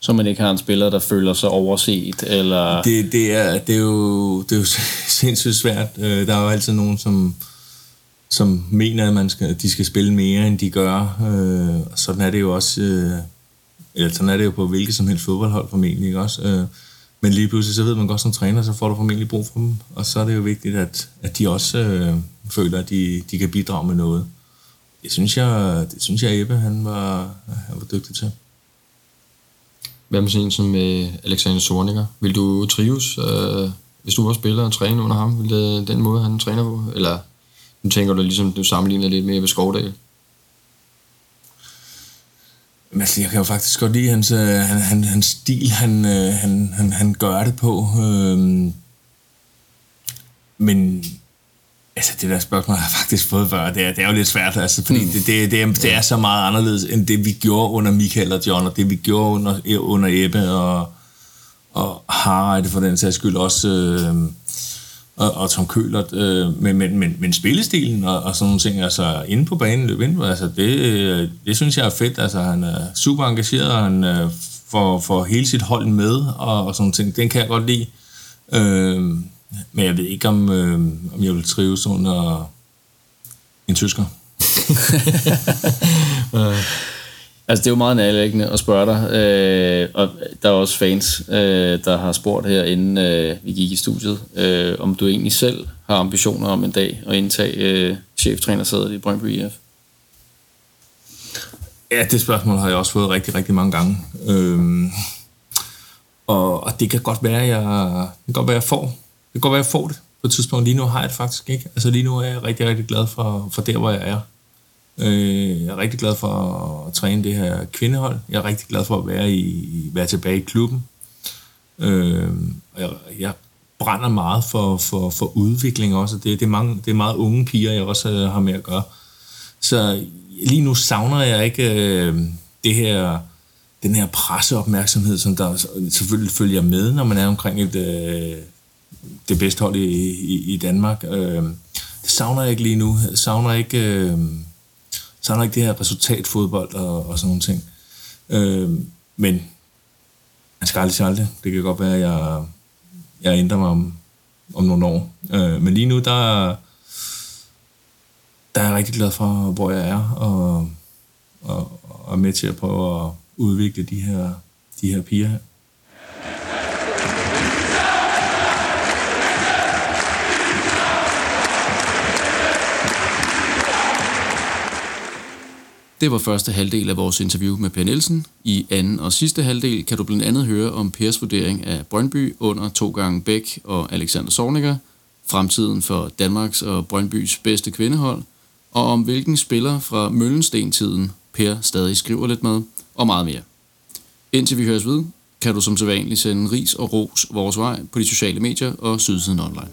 Så man ikke har en spiller, der føler sig overset? Eller? Det, det, er, det, er jo, det er jo [LAUGHS] sindssygt svært. Øh, der er jo altid nogen, som, som mener, at man skal, de skal spille mere, end de gør. Øh, sådan er det jo også... Øh, eller sådan er det jo på hvilket som helst fodboldhold formentlig, ikke også? Men lige pludselig, så ved man godt som træner, så får du formentlig brug for dem. Og så er det jo vigtigt, at, at de også øh, føler, at de, de kan bidrage med noget. Det synes jeg, det synes jeg Ebbe, han var, han var dygtig til. Hvad med sådan en som øh, Alexander Sorniger? Vil du trives, øh, hvis du var spiller og træner under ham? Vil det den måde, han træner på? Eller nu tænker du ligesom, du sammenligner lidt med Ebbe Skovdal? Altså, jeg kan jo faktisk godt lide hans, øh, han, han, hans stil, han, øh, han, han, han gør det på. Øh, men altså, det der spørgsmål har jeg faktisk fået før. Det er, det er jo lidt svært, altså, fordi mm. det, det, det, er, det er så meget anderledes, end det vi gjorde under Michael og John, og det vi gjorde under, under Ebbe og, og Harald for den sags skyld også. Øh, og, og Tom Køhlert, øh, men, men, men, men spillestilen og, og sådan nogle ting, altså inde på banen, løb ind, altså det, det synes jeg er fedt, altså han er super engageret, og han øh, får, får hele sit hold med, og, og sådan nogle ting, den kan jeg godt lide. Øh, men jeg ved ikke, om, øh, om jeg vil trives under en tysker. [LAUGHS] [LAUGHS] Altså, det er jo meget nærliggende at spørge dig, øh, og der er også fans, øh, der har spurgt her, inden øh, vi gik i studiet, øh, om du egentlig selv har ambitioner om en dag at indtage øh, cheftrænersædet i Brøndby IF? Ja, det spørgsmål har jeg også fået rigtig, rigtig mange gange. Øhm, og, og det kan godt være, jeg, det kan godt være, jeg får. Det kan godt være, jeg får det på et tidspunkt. Lige nu har jeg det faktisk ikke. Altså lige nu er jeg rigtig, rigtig glad for, for der, hvor jeg er. Øh, jeg er rigtig glad for at træne det her kvindehold. Jeg er rigtig glad for at være, i, være tilbage i klubben. Øh, jeg, jeg brænder meget for, for, for udvikling også. Det, det, er mange, det er meget unge piger, jeg også øh, har med at gøre. Så lige nu savner jeg ikke øh, det her, den her presseopmærksomhed, som der selvfølgelig følger med, når man er omkring et, øh, det bedste hold i, i, i Danmark. Øh, det savner jeg ikke lige nu. Jeg savner ikke... Øh, så er der ikke det her resultatfodbold og, og sådan nogle ting. Øh, men man skal aldrig sige aldrig. Det kan godt være, at jeg, jeg ændrer mig om, om nogle år. Øh, men lige nu, der, der er jeg rigtig glad for, hvor jeg er, og, og, og er med til at prøve at udvikle de her, de her piger her. Det var første halvdel af vores interview med Per Nielsen. I anden og sidste halvdel kan du blandt andet høre om Pers vurdering af Brøndby under to gange Bæk og Alexander Sorniger, fremtiden for Danmarks og Brøndbys bedste kvindehold, og om hvilken spiller fra Møllensten-tiden Per stadig skriver lidt med, og meget mere. Indtil vi høres ved, kan du som sædvanligt sende ris og ros vores vej på de sociale medier og Sydsiden Online.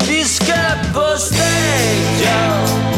Vi skal på stadion